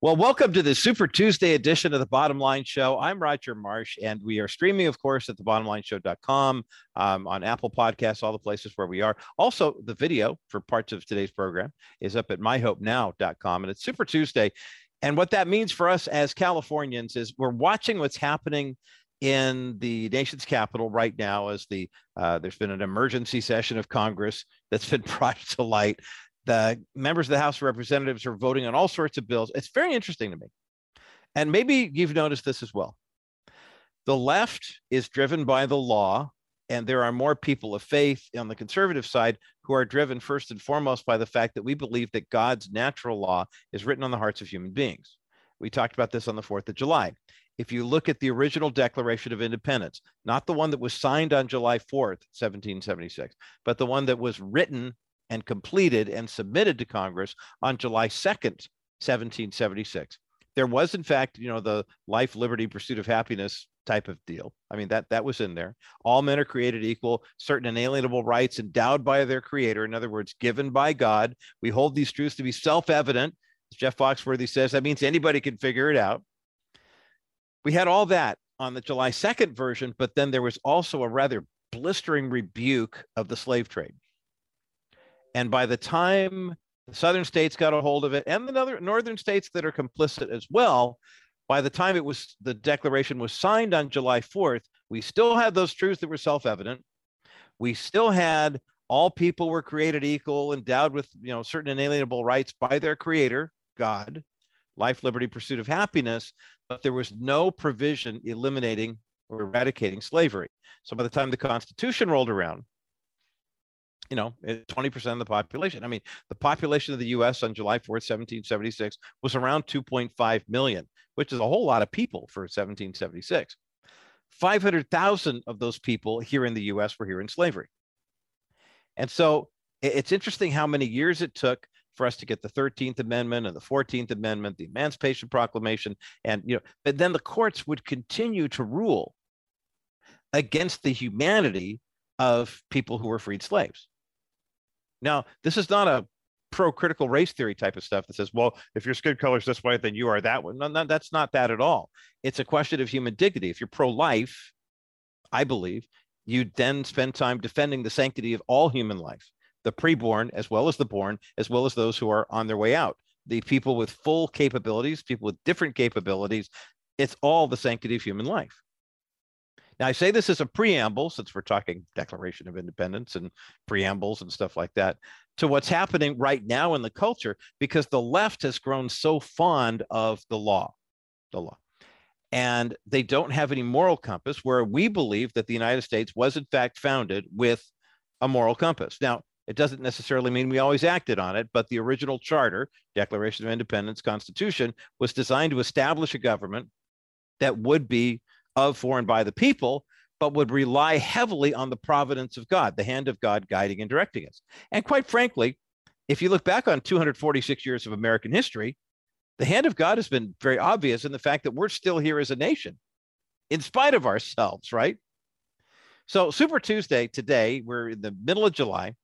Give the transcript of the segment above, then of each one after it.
Well, welcome to the Super Tuesday edition of the Bottom Line Show. I'm Roger Marsh, and we are streaming, of course, at thebottomlineshow.com, um, on Apple Podcasts, all the places where we are. Also, the video for parts of today's program is up at myhopenow.com, and it's Super Tuesday. And what that means for us as Californians is we're watching what's happening in the nation's capital right now as the uh, there's been an emergency session of Congress that's been brought to light the members of the House of Representatives are voting on all sorts of bills. It's very interesting to me. And maybe you've noticed this as well. The left is driven by the law, and there are more people of faith on the conservative side who are driven first and foremost by the fact that we believe that God's natural law is written on the hearts of human beings. We talked about this on the 4th of July. If you look at the original Declaration of Independence, not the one that was signed on July 4th, 1776, but the one that was written and completed and submitted to Congress on July 2nd, 1776. There was, in fact, you know, the life, liberty, pursuit of happiness type of deal. I mean, that that was in there. All men are created equal, certain inalienable rights endowed by their creator, in other words, given by God. We hold these truths to be self-evident. As Jeff Foxworthy says, that means anybody can figure it out. We had all that on the July 2nd version, but then there was also a rather blistering rebuke of the slave trade. And by the time the southern states got a hold of it, and the northern states that are complicit as well, by the time it was the declaration was signed on July 4th, we still had those truths that were self-evident. We still had all people were created equal, endowed with you know certain inalienable rights by their creator, God, life, liberty, pursuit of happiness, but there was no provision eliminating or eradicating slavery. So by the time the Constitution rolled around, you know, 20% of the population. I mean, the population of the US on July 4th, 1776 was around 2.5 million, which is a whole lot of people for 1776. 500,000 of those people here in the US were here in slavery. And so it's interesting how many years it took for us to get the 13th Amendment and the 14th Amendment, the Emancipation Proclamation, and you know, but then the courts would continue to rule against the humanity of people who were freed slaves. Now, this is not a pro critical race theory type of stuff that says, well, if your skin color is this way, then you are that one. No, no, that's not that at all. It's a question of human dignity. If you're pro life, I believe, you then spend time defending the sanctity of all human life, the preborn as well as the born, as well as those who are on their way out, the people with full capabilities, people with different capabilities. It's all the sanctity of human life. Now, I say this as a preamble, since we're talking Declaration of Independence and preambles and stuff like that, to what's happening right now in the culture, because the left has grown so fond of the law, the law. And they don't have any moral compass, where we believe that the United States was, in fact, founded with a moral compass. Now, it doesn't necessarily mean we always acted on it, but the original charter, Declaration of Independence, Constitution, was designed to establish a government that would be of, for, and by the people, but would rely heavily on the providence of God, the hand of God guiding and directing us. And quite frankly, if you look back on 246 years of American history, the hand of God has been very obvious in the fact that we're still here as a nation, in spite of ourselves, right? So, Super Tuesday today, we're in the middle of July.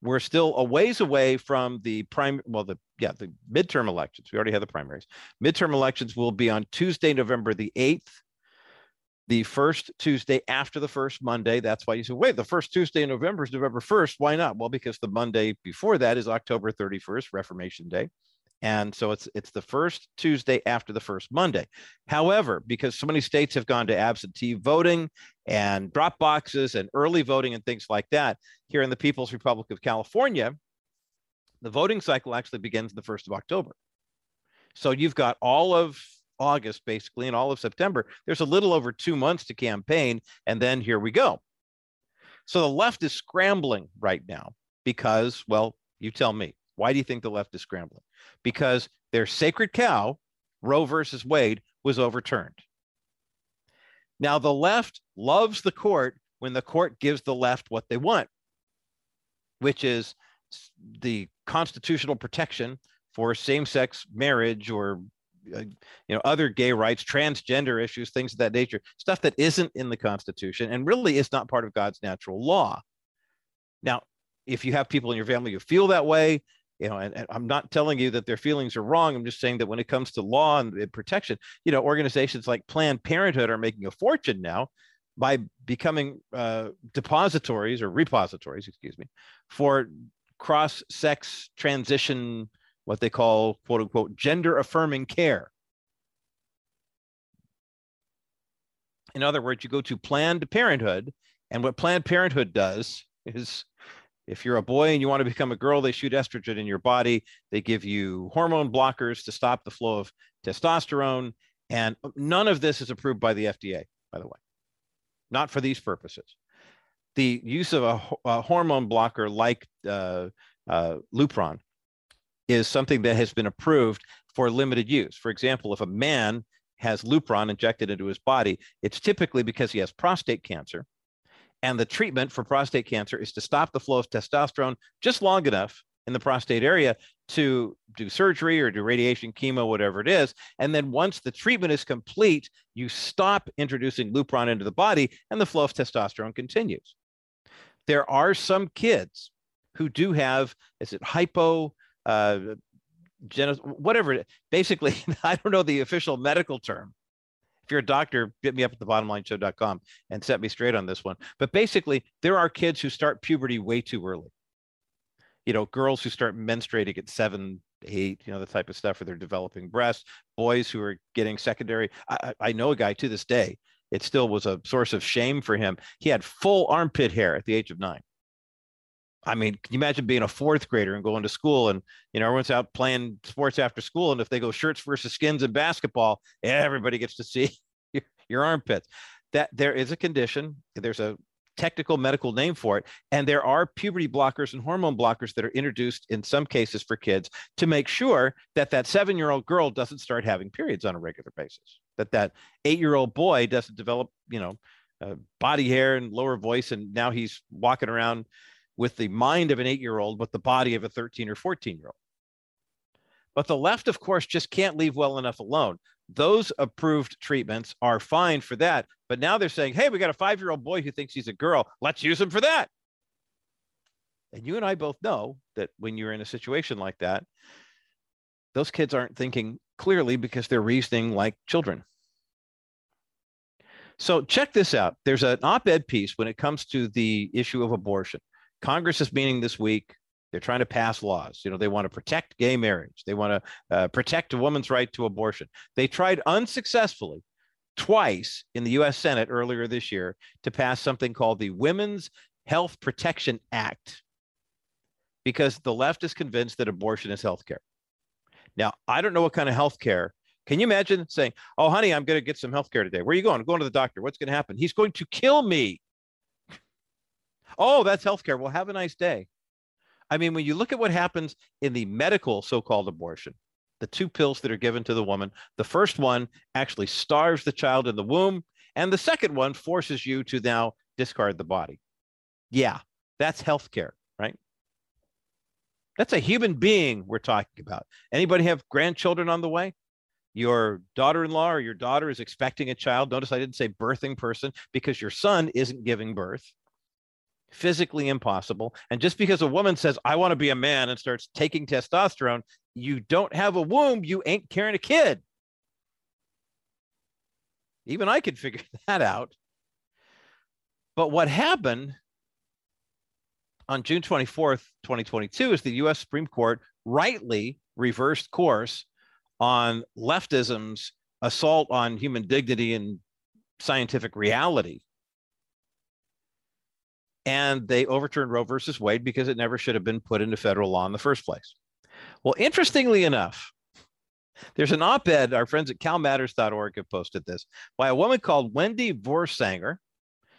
We're still a ways away from the prime, well, the yeah, the midterm elections. We already have the primaries. Midterm elections will be on Tuesday, November the 8th the first Tuesday after the first Monday. That's why you say, wait, the first Tuesday in November is November 1st. Why not? Well, because the Monday before that is October 31st, Reformation Day. And so it's it's the first Tuesday after the first Monday. However, because so many states have gone to absentee voting and drop boxes and early voting and things like that, here in the People's Republic of California, the voting cycle actually begins the 1st of October. So you've got all of August, basically, and all of September. There's a little over two months to campaign, and then here we go. So the left is scrambling right now because, well, you tell me, why do you think the left is scrambling? Because their sacred cow, Roe versus Wade, was overturned. Now, the left loves the court when the court gives the left what they want, which is the constitutional protection for same sex marriage or you know other gay rights transgender issues things of that nature stuff that isn't in the constitution and really is not part of god's natural law now if you have people in your family who feel that way you know, and, and, I'm not telling you that their feelings are wrong. I'm just saying that when it comes to law and, and protection, you know, organizations like Planned Parenthood are making a fortune now by becoming uh, depositories or repositories, excuse me, for cross-sex transition, what they call quote unquote gender affirming care. In other words, you go to Planned Parenthood, and what Planned Parenthood does is if you're a boy and you want to become a girl, they shoot estrogen in your body. They give you hormone blockers to stop the flow of testosterone. And none of this is approved by the FDA, by the way, not for these purposes. The use of a, a hormone blocker like uh, uh, Lupron is something that has been approved for limited use. For example, if a man has Lupron injected into his body, it's typically because he has prostate cancer and the treatment for prostate cancer is to stop the flow of testosterone just long enough in the prostate area to do surgery or do radiation, chemo, whatever it is. And then once the treatment is complete, you stop introducing Lupron into the body and the flow of testosterone continues. There are some kids who do have, is it hypo, uh, whatever, basically, I don't know the official medical term, if you're a doctor, get me up at the bottomlineshow.com and set me straight on this one. But basically, there are kids who start puberty way too early. You know, girls who start menstruating at seven, eight, you know, the type of stuff where they're developing breasts, boys who are getting secondary. I, I know a guy to this day, it still was a source of shame for him. He had full armpit hair at the age of nine. I mean, can you imagine being a fourth grader and going to school and you know everyone's out playing sports after school, and if they go shirts versus skins in basketball, everybody gets to see your, your armpits. That there is a condition. There's a technical medical name for it, and there are puberty blockers and hormone blockers that are introduced in some cases for kids to make sure that that seven-year-old girl doesn't start having periods on a regular basis. That that eight-year-old boy doesn't develop, you know, uh, body hair and lower voice, and now he's walking around with the mind of an eight year old, but the body of a 13 or 14 year old. But the left, of course, just can't leave well enough alone. Those approved treatments are fine for that. But now they're saying, hey, we got a five year old boy who thinks he's a girl. Let's use him for that. And you and I both know that when you're in a situation like that, those kids aren't thinking clearly because they're reasoning like children. So check this out. There's an op ed piece when it comes to the issue of abortion. Congress is meeting this week. They're trying to pass laws. You know, they want to protect gay marriage. They want to uh, protect a woman's right to abortion. They tried unsuccessfully twice in the US Senate earlier this year to pass something called the Women's Health Protection Act because the left is convinced that abortion is health care. Now, I don't know what kind of health care. Can you imagine saying, Oh, honey, I'm going to get some health care today. Where are you going? I'm going to the doctor. What's going to happen? He's going to kill me. Oh, that's healthcare. Well, have a nice day. I mean, when you look at what happens in the medical so called abortion, the two pills that are given to the woman, the first one actually starves the child in the womb, and the second one forces you to now discard the body. Yeah, that's healthcare, right? That's a human being we're talking about. Anybody have grandchildren on the way? Your daughter in law or your daughter is expecting a child. Notice I didn't say birthing person because your son isn't giving birth physically impossible. And just because a woman says, I want to be a man and starts taking testosterone, you don't have a womb, you ain't carrying a kid. Even I could figure that out. But what happened on June 24th, 2022, is the US Supreme Court rightly reversed course on leftism's assault on human dignity and scientific reality and they overturned Roe versus Wade because it never should have been put into federal law in the first place. Well, interestingly enough, there's an op ed, our friends at calmatters.org have posted this by a woman called Wendy Voorsanger.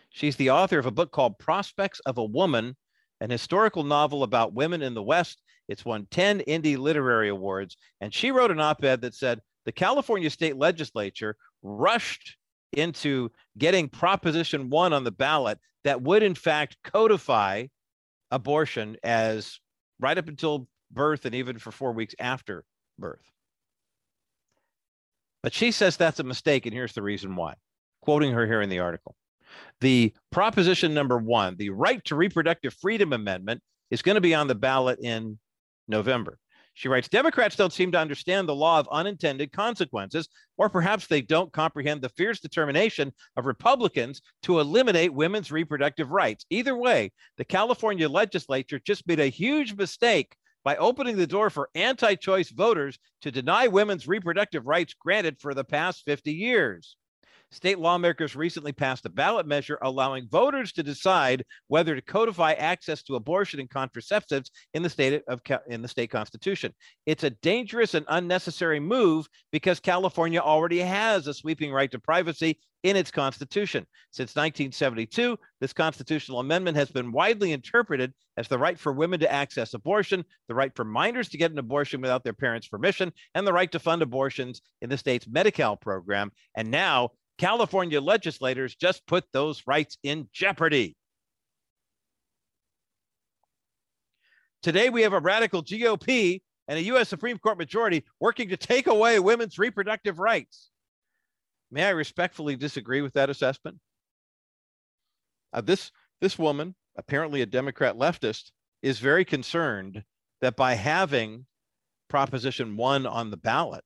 She's the author of a book called Prospects of a Woman, an historical novel about women in the West. It's won 10 Indie Literary Awards. And she wrote an op ed that said the California state legislature rushed into getting Proposition 1 on the ballot that would, in fact, codify abortion as right up until birth and even for four weeks after birth. But she says that's a mistake, and here's the reason why. Quoting her here in the article The proposition number one, the Right to Reproductive Freedom Amendment, is going to be on the ballot in November. She writes Democrats don't seem to understand the law of unintended consequences, or perhaps they don't comprehend the fierce determination of Republicans to eliminate women's reproductive rights. Either way, the California legislature just made a huge mistake by opening the door for anti choice voters to deny women's reproductive rights granted for the past 50 years. State lawmakers recently passed a ballot measure allowing voters to decide whether to codify access to abortion and contraceptives in the state of in the state constitution. It's a dangerous and unnecessary move because California already has a sweeping right to privacy in its constitution. Since 1972, this constitutional amendment has been widely interpreted as the right for women to access abortion, the right for minors to get an abortion without their parents' permission, and the right to fund abortions in the state's Medi-Cal program. And now California legislators just put those rights in jeopardy. Today, we have a radical GOP and a U.S. Supreme Court majority working to take away women's reproductive rights. May I respectfully disagree with that assessment? Uh, this, this woman, apparently a Democrat leftist, is very concerned that by having Proposition 1 on the ballot,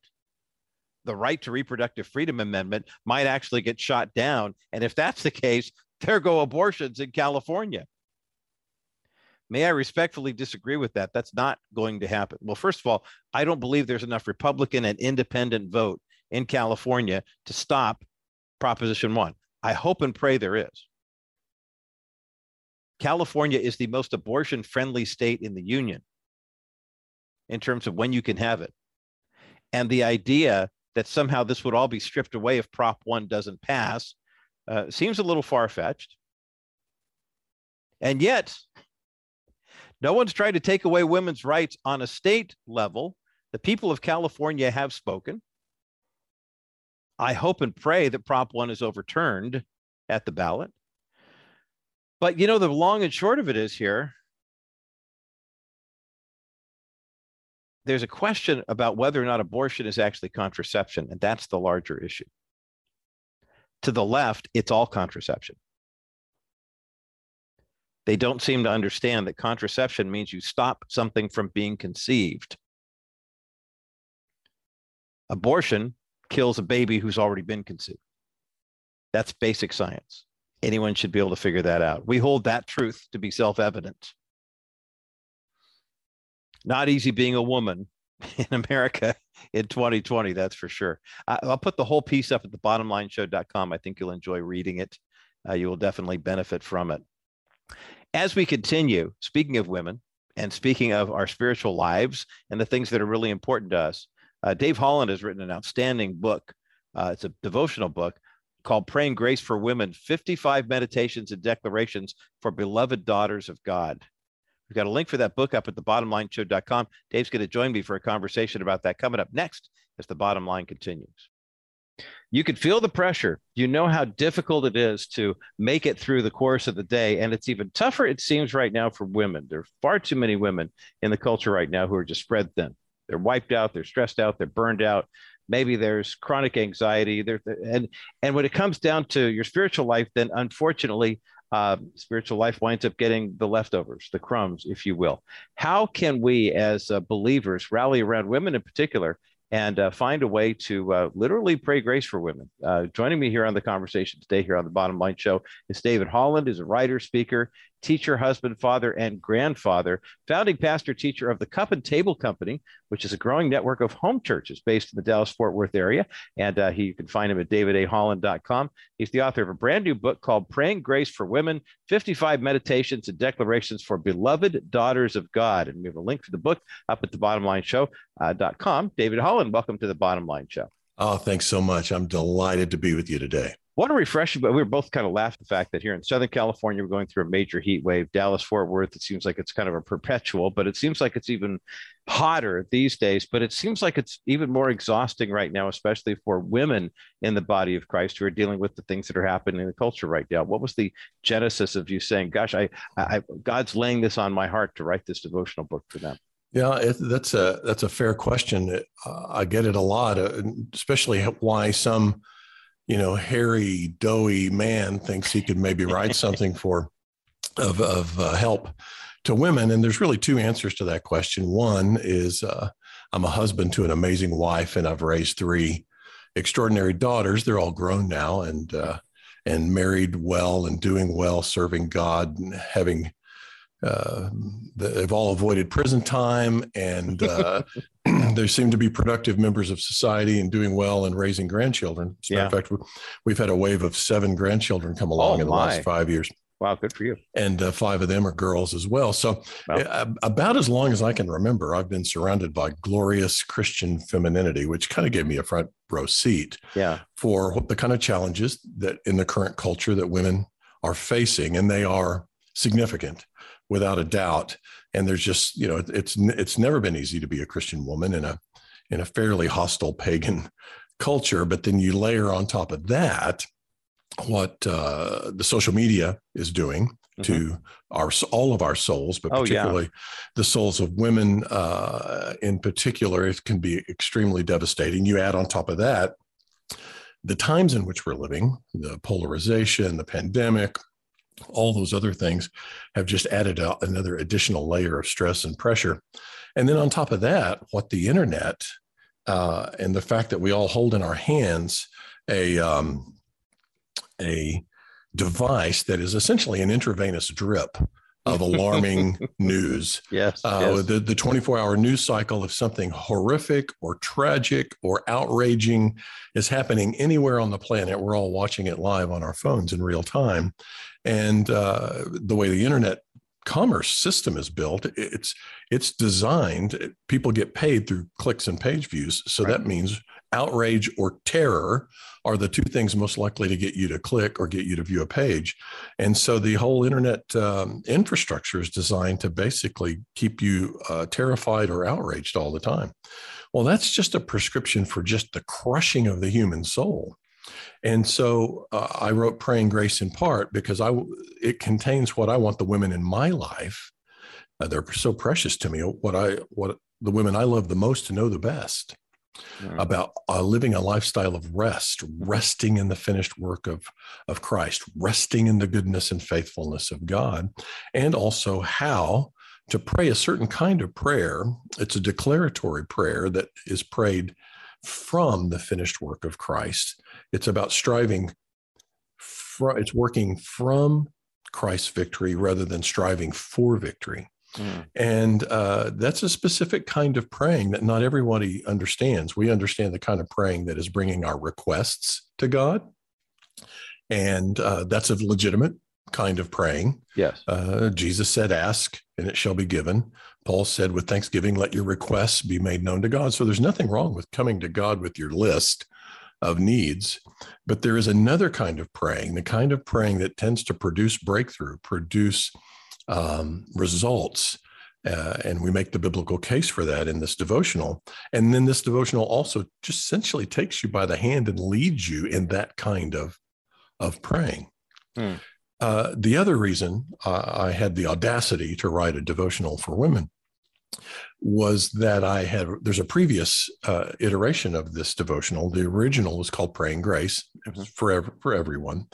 the right to reproductive freedom amendment might actually get shot down. And if that's the case, there go abortions in California. May I respectfully disagree with that? That's not going to happen. Well, first of all, I don't believe there's enough Republican and independent vote in California to stop Proposition 1. I hope and pray there is. California is the most abortion friendly state in the union in terms of when you can have it. And the idea that somehow this would all be stripped away if Prop 1 doesn't pass uh, seems a little far fetched. And yet, no one's tried to take away women's rights on a state level. The people of California have spoken. I hope and pray that Prop 1 is overturned at the ballot. But you know, the long and short of it is here there's a question about whether or not abortion is actually contraception, and that's the larger issue. To the left, it's all contraception. They don't seem to understand that contraception means you stop something from being conceived. Abortion kills a baby who's already been conceived. That's basic science. Anyone should be able to figure that out. We hold that truth to be self evident. Not easy being a woman in America in 2020, that's for sure. I, will put the whole piece up at the bottomlineshow.com. I think you'll enjoy reading it. Uh, you will definitely benefit from it. As we continue, speaking of women and speaking of our spiritual lives and the things that are really important to us, uh, Dave Holland has written an outstanding book. Uh, it's a devotional book called Praying Grace for Women 55 Meditations and Declarations for Beloved Daughters of God. We've got a link for that book up at the bottomlineshow.com. Dave's going to join me for a conversation about that coming up next as the bottom line continues. You can feel the pressure. You know how difficult it is to make it through the course of the day. And it's even tougher, it seems, right now for women. There are far too many women in the culture right now who are just spread thin. They're wiped out, they're stressed out, they're burned out. Maybe there's chronic anxiety. And and when it comes down to your spiritual life, then unfortunately, uh, spiritual life winds up getting the leftovers, the crumbs, if you will. How can we, as uh, believers, rally around women in particular and uh, find a way to uh, literally pray grace for women. Uh, joining me here on the conversation today, here on the Bottom Line Show, is David Holland, is a writer, speaker, teacher, husband, father, and grandfather, founding pastor, teacher of the Cup and Table Company, which is a growing network of home churches based in the Dallas Fort Worth area. And uh, he, you can find him at davidaholland.com. He's the author of a brand new book called Praying Grace for Women 55 Meditations and Declarations for Beloved Daughters of God. And we have a link to the book up at the bottomlineshow.com. Uh, David Holland, welcome to the Bottom Line Show. Oh, thanks so much. I'm delighted to be with you today what a refreshing but we were both kind of laughed the fact that here in southern california we're going through a major heat wave. Dallas fort worth it seems like it's kind of a perpetual but it seems like it's even hotter these days. But it seems like it's even more exhausting right now especially for women in the body of christ who are dealing with the things that are happening in the culture right now. What was the genesis of you saying gosh i, I god's laying this on my heart to write this devotional book for them yeah, it, that's a that's a fair question. Uh, I get it a lot, uh, especially why some you know, hairy, doughy man thinks he could maybe write something for of, of uh, help to women. And there's really two answers to that question. One is uh, I'm a husband to an amazing wife, and I've raised three extraordinary daughters. They're all grown now and uh, and married well and doing well, serving God, and having uh, they've all avoided prison time and uh, they seem to be productive members of society and doing well and raising grandchildren. As a matter of fact, we've had a wave of seven grandchildren come along oh, in the last five years. Wow, good for you. And uh, five of them are girls as well. So, wow. uh, about as long as I can remember, I've been surrounded by glorious Christian femininity, which kind of gave me a front row seat yeah. for the kind of challenges that in the current culture that women are facing, and they are significant without a doubt. And there's just, you know, it's it's never been easy to be a Christian woman in a in a fairly hostile pagan culture. But then you layer on top of that what uh, the social media is doing mm-hmm. to our all of our souls, but particularly oh, yeah. the souls of women uh, in particular. It can be extremely devastating. You add on top of that the times in which we're living, the polarization, the pandemic, all those other things have just added a, another additional layer of stress and pressure. And then on top of that, what the internet uh, and the fact that we all hold in our hands a um, a device that is essentially an intravenous drip of alarming news. Yes, uh, yes. The, the 24 hour news cycle of something horrific or tragic or outraging is happening anywhere on the planet. We're all watching it live on our phones in real time. And uh, the way the internet commerce system is built, it's it's designed. People get paid through clicks and page views, so right. that means outrage or terror are the two things most likely to get you to click or get you to view a page. And so the whole internet um, infrastructure is designed to basically keep you uh, terrified or outraged all the time. Well, that's just a prescription for just the crushing of the human soul. And so uh, I wrote Praying Grace in part because I it contains what I want the women in my life. Uh, they're so precious to me. What I what the women I love the most to know the best mm. about uh, living a lifestyle of rest, resting in the finished work of, of Christ, resting in the goodness and faithfulness of God, and also how to pray a certain kind of prayer. It's a declaratory prayer that is prayed from the finished work of Christ. It's about striving, from, it's working from Christ's victory rather than striving for victory. Mm. And uh, that's a specific kind of praying that not everybody understands. We understand the kind of praying that is bringing our requests to God. And uh, that's a legitimate kind of praying. Yes. Uh, Jesus said, Ask and it shall be given. Paul said, With thanksgiving, let your requests be made known to God. So there's nothing wrong with coming to God with your list of needs. But there is another kind of praying, the kind of praying that tends to produce breakthrough, produce um, results. Uh, and we make the biblical case for that in this devotional. And then this devotional also just essentially takes you by the hand and leads you in that kind of, of praying. Hmm. Uh, the other reason uh, I had the audacity to write a devotional for women was that I had, there's a previous uh, iteration of this devotional. The original was called Praying Grace. It was for, for everyone.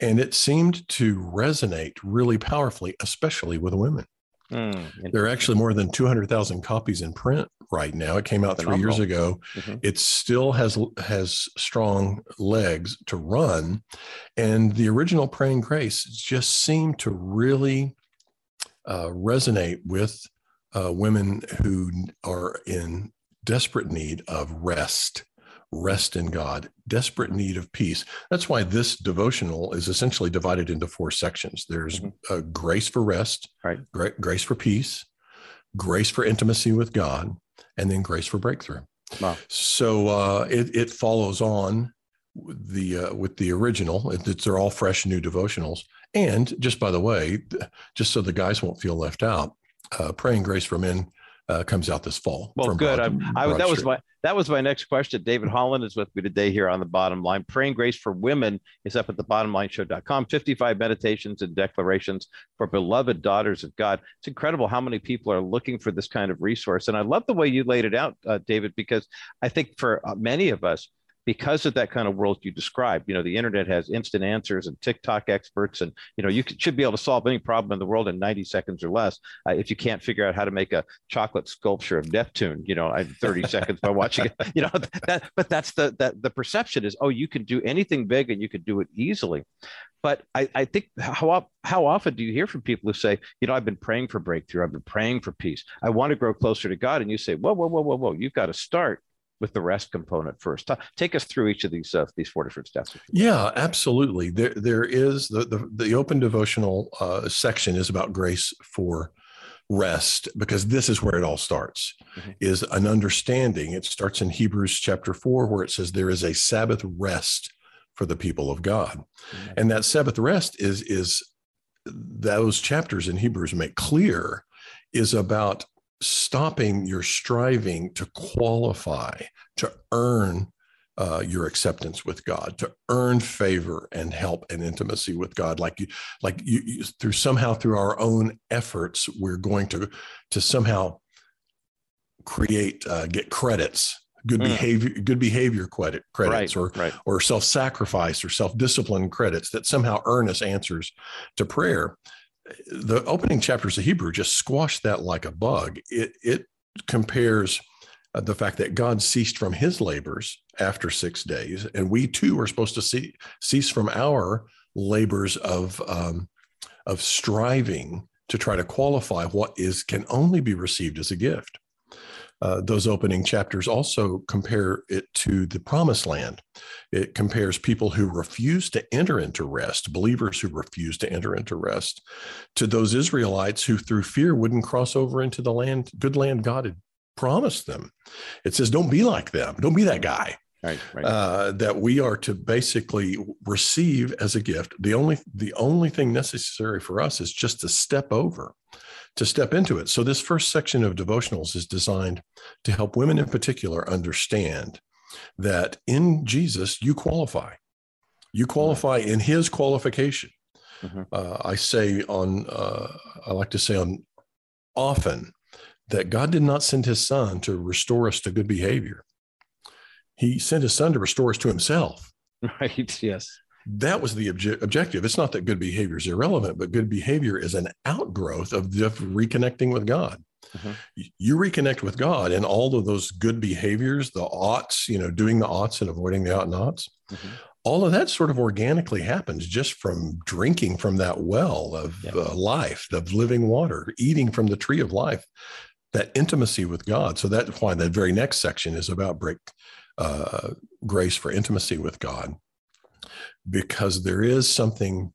And it seemed to resonate really powerfully, especially with women. Mm, there are actually more than 200,000 copies in print right now. It came out three years ago. Mm-hmm. It still has has strong legs to run, and the original Praying Grace just seemed to really uh, resonate with uh, women who are in desperate need of rest rest in God, desperate need of peace. That's why this devotional is essentially divided into four sections. There's mm-hmm. grace for rest, right. gra- grace for peace, grace for intimacy with God, and then grace for breakthrough. Wow. So uh, it, it follows on the uh, with the original. It, it's, they're all fresh new devotionals. And just by the way, just so the guys won't feel left out, uh, praying grace for men uh, comes out this fall. Well, good. Broad, I, I that was my that was my next question. David Holland is with me today here on the bottom line. Praying Grace for Women is up at the bottomlineshow.com. 55 meditations and declarations for beloved daughters of God. It's incredible how many people are looking for this kind of resource. And I love the way you laid it out, uh, David, because I think for uh, many of us, because of that kind of world you described. You know, the internet has instant answers and TikTok experts, and you know, you could, should be able to solve any problem in the world in 90 seconds or less. Uh, if you can't figure out how to make a chocolate sculpture of Neptune, you know, in 30 seconds by watching it, you know, that. But that's the that the perception is, oh, you can do anything big and you can do it easily. But I, I think how how often do you hear from people who say, you know, I've been praying for breakthrough, I've been praying for peace, I want to grow closer to God, and you say, whoa, whoa, whoa, whoa, whoa, you've got to start with the rest component first. Take us through each of these uh, these four different steps. Yeah, absolutely. There there is the the, the open devotional uh, section is about grace for rest because this is where it all starts mm-hmm. is an understanding it starts in hebrews chapter 4 where it says there is a sabbath rest for the people of God. Mm-hmm. And that Sabbath rest is is those chapters in Hebrews make clear is about stopping your striving to qualify, to earn uh, your acceptance with God, to earn favor and help and intimacy with God, like you, like you, you, through somehow through our own efforts, we're going to to somehow create uh, get credits good mm. behavior good behavior credit credits right, or right. or self-sacrifice or self-discipline credits that somehow earn us answers to prayer the opening chapters of hebrew just squash that like a bug. It it compares uh, the fact that god ceased from his labors after six days and we too are supposed to see, cease from our labors of um, of striving to try to qualify what is can only be received as a gift uh, those opening chapters also compare it to the promised land. It compares people who refuse to enter into rest, believers who refuse to enter into rest, to those Israelites who, through fear, wouldn't cross over into the land, good land God had promised them. It says, don't be like them. Don't be that guy. Right, right. Uh, that we are to basically receive as a gift. The only the only thing necessary for us is just to step over to step into it. So, this first section of devotionals is designed to help women in particular understand that in Jesus, you qualify. You qualify in his qualification. Mm-hmm. Uh, I say on, uh, I like to say on often that God did not send his son to restore us to good behavior. He sent his son to restore us to himself. Right. Yes that was the obje- objective. It's not that good behavior is irrelevant, but good behavior is an outgrowth of reconnecting with God. Mm-hmm. You reconnect with God, and all of those good behaviors, the oughts, you know, doing the oughts and avoiding the ought nots, mm-hmm. all of that sort of organically happens just from drinking from that well of uh, life, of living water, eating from the tree of life, that intimacy with God. So that's why that very next section is about break uh, grace for intimacy with God because there is something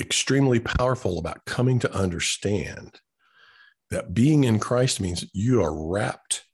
extremely powerful about coming to understand that being in Christ means you are wrapped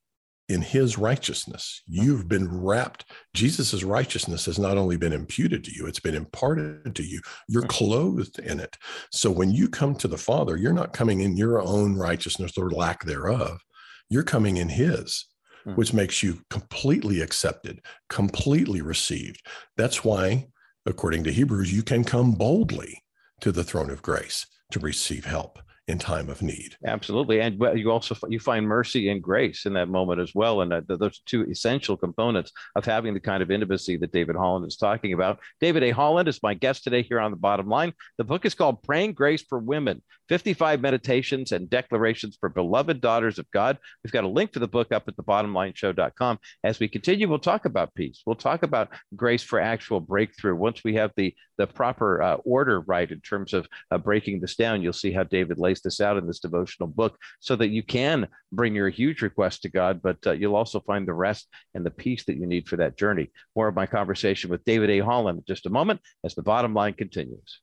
in his righteousness. You've been wrapped. Jesus' righteousness has not only been imputed to you, it's been imparted to you. You're mm-hmm. clothed in it. So when you come to the Father, you're not coming in your own righteousness or lack thereof. You're coming in his mm. which makes you completely accepted, completely received. That's why, according to Hebrews, you can come boldly to the throne of grace to receive help in time of need. Absolutely, and you also you find mercy and grace in that moment as well, and those two essential components of having the kind of intimacy that David Holland is talking about. David A. Holland is my guest today here on the Bottom Line. The book is called "Praying Grace for Women: 55 Meditations and Declarations for Beloved Daughters of God." We've got a link to the book up at the thebottomlineshow.com. As we continue, we'll talk about peace. We'll talk about grace for actual breakthrough. Once we have the the proper uh, order right in terms of uh, breaking this down, you'll see how David lays this out in this devotional book so that you can bring your huge request to God, but uh, you'll also find the rest and the peace that you need for that journey. More of my conversation with David A. Holland in just a moment as the bottom line continues.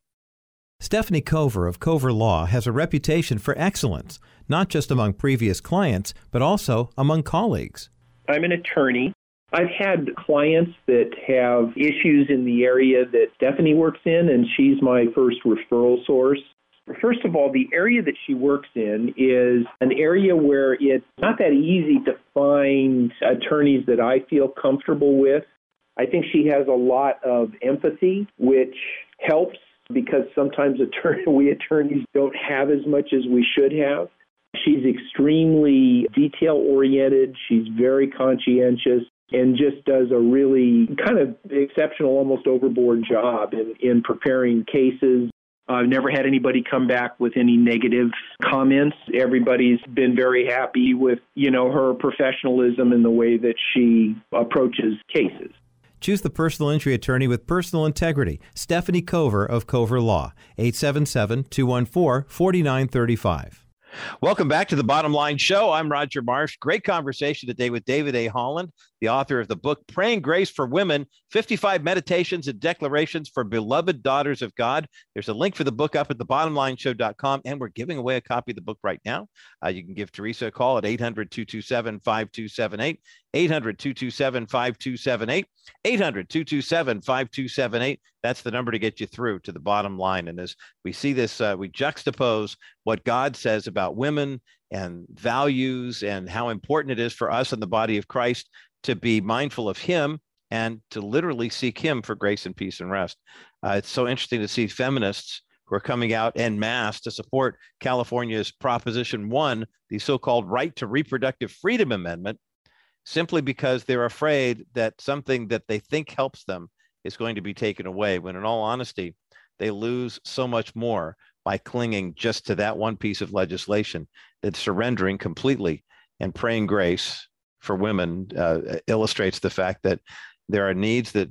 Stephanie Cover of Cover Law has a reputation for excellence, not just among previous clients, but also among colleagues. I'm an attorney. I've had clients that have issues in the area that Stephanie works in, and she's my first referral source. First of all, the area that she works in is an area where it's not that easy to find attorneys that I feel comfortable with. I think she has a lot of empathy, which helps because sometimes attorney, we attorneys don't have as much as we should have. She's extremely detail oriented. She's very conscientious. and just does a really kind of exceptional, almost overboard job in, in preparing cases. I've never had anybody come back with any negative comments. Everybody's been very happy with, you know, her professionalism and the way that she approaches cases. Choose the personal injury attorney with personal integrity. Stephanie Cover of Cover Law, 877 214 4935. Welcome back to the Bottom Line Show. I'm Roger Marsh. Great conversation today with David A. Holland, the author of the book Praying Grace for Women 55 Meditations and Declarations for Beloved Daughters of God. There's a link for the book up at thebottomlineshow.com, and we're giving away a copy of the book right now. Uh, you can give Teresa a call at 800 227 5278. 800 227 5278. 800 227 5278. That's the number to get you through to the bottom line. And as we see this, uh, we juxtapose what God says about women and values and how important it is for us in the body of Christ to be mindful of Him and to literally seek Him for grace and peace and rest. Uh, it's so interesting to see feminists who are coming out en masse to support California's Proposition 1, the so called Right to Reproductive Freedom Amendment, simply because they're afraid that something that they think helps them is going to be taken away, when in all honesty, they lose so much more by clinging just to that one piece of legislation than surrendering completely and praying grace for women uh, illustrates the fact that there are needs that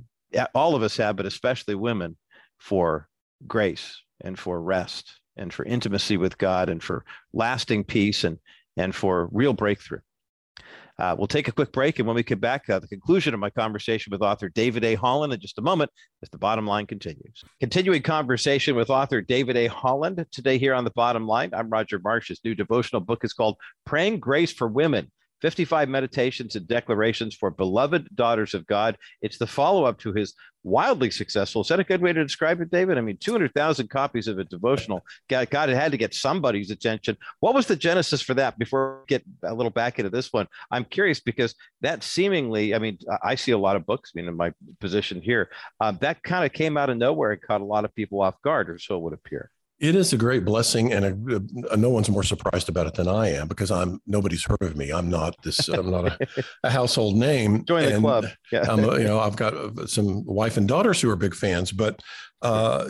all of us have, but especially women, for grace and for rest and for intimacy with God and for lasting peace and, and for real breakthrough. Uh, we'll take a quick break, and when we come back, uh, the conclusion of my conversation with author David A. Holland in just a moment as the bottom line continues. Continuing conversation with author David A. Holland today here on the bottom line. I'm Roger Marsh. His new devotional book is called Praying Grace for Women 55 meditations and declarations for beloved daughters of God. It's the follow up to his wildly successful. Is that a good way to describe it, David? I mean, 200,000 copies of a devotional. God, God, it had to get somebody's attention. What was the genesis for that? Before we get a little back into this one, I'm curious because that seemingly, I mean, I see a lot of books, I mean, in my position here, um, that kind of came out of nowhere and caught a lot of people off guard, or so it would appear. It is a great blessing, and a, a, no one's more surprised about it than I am because I'm nobody's heard of me. I'm not this. I'm not a, a household name. Join the club. Yeah. I'm you know, I've got uh, some wife and daughters who are big fans, but uh,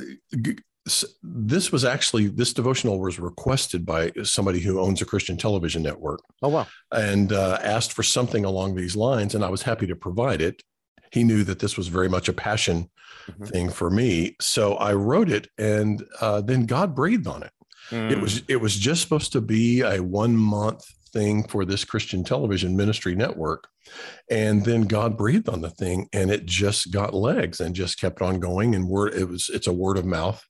this was actually this devotional was requested by somebody who owns a Christian television network. Oh wow! And uh, asked for something along these lines, and I was happy to provide it. He knew that this was very much a passion mm-hmm. thing for me. So I wrote it, and uh, then God breathed on it. Mm. It was it was just supposed to be a one month thing for this Christian television ministry network, and then God breathed on the thing, and it just got legs and just kept on going. And word it was it's a word of mouth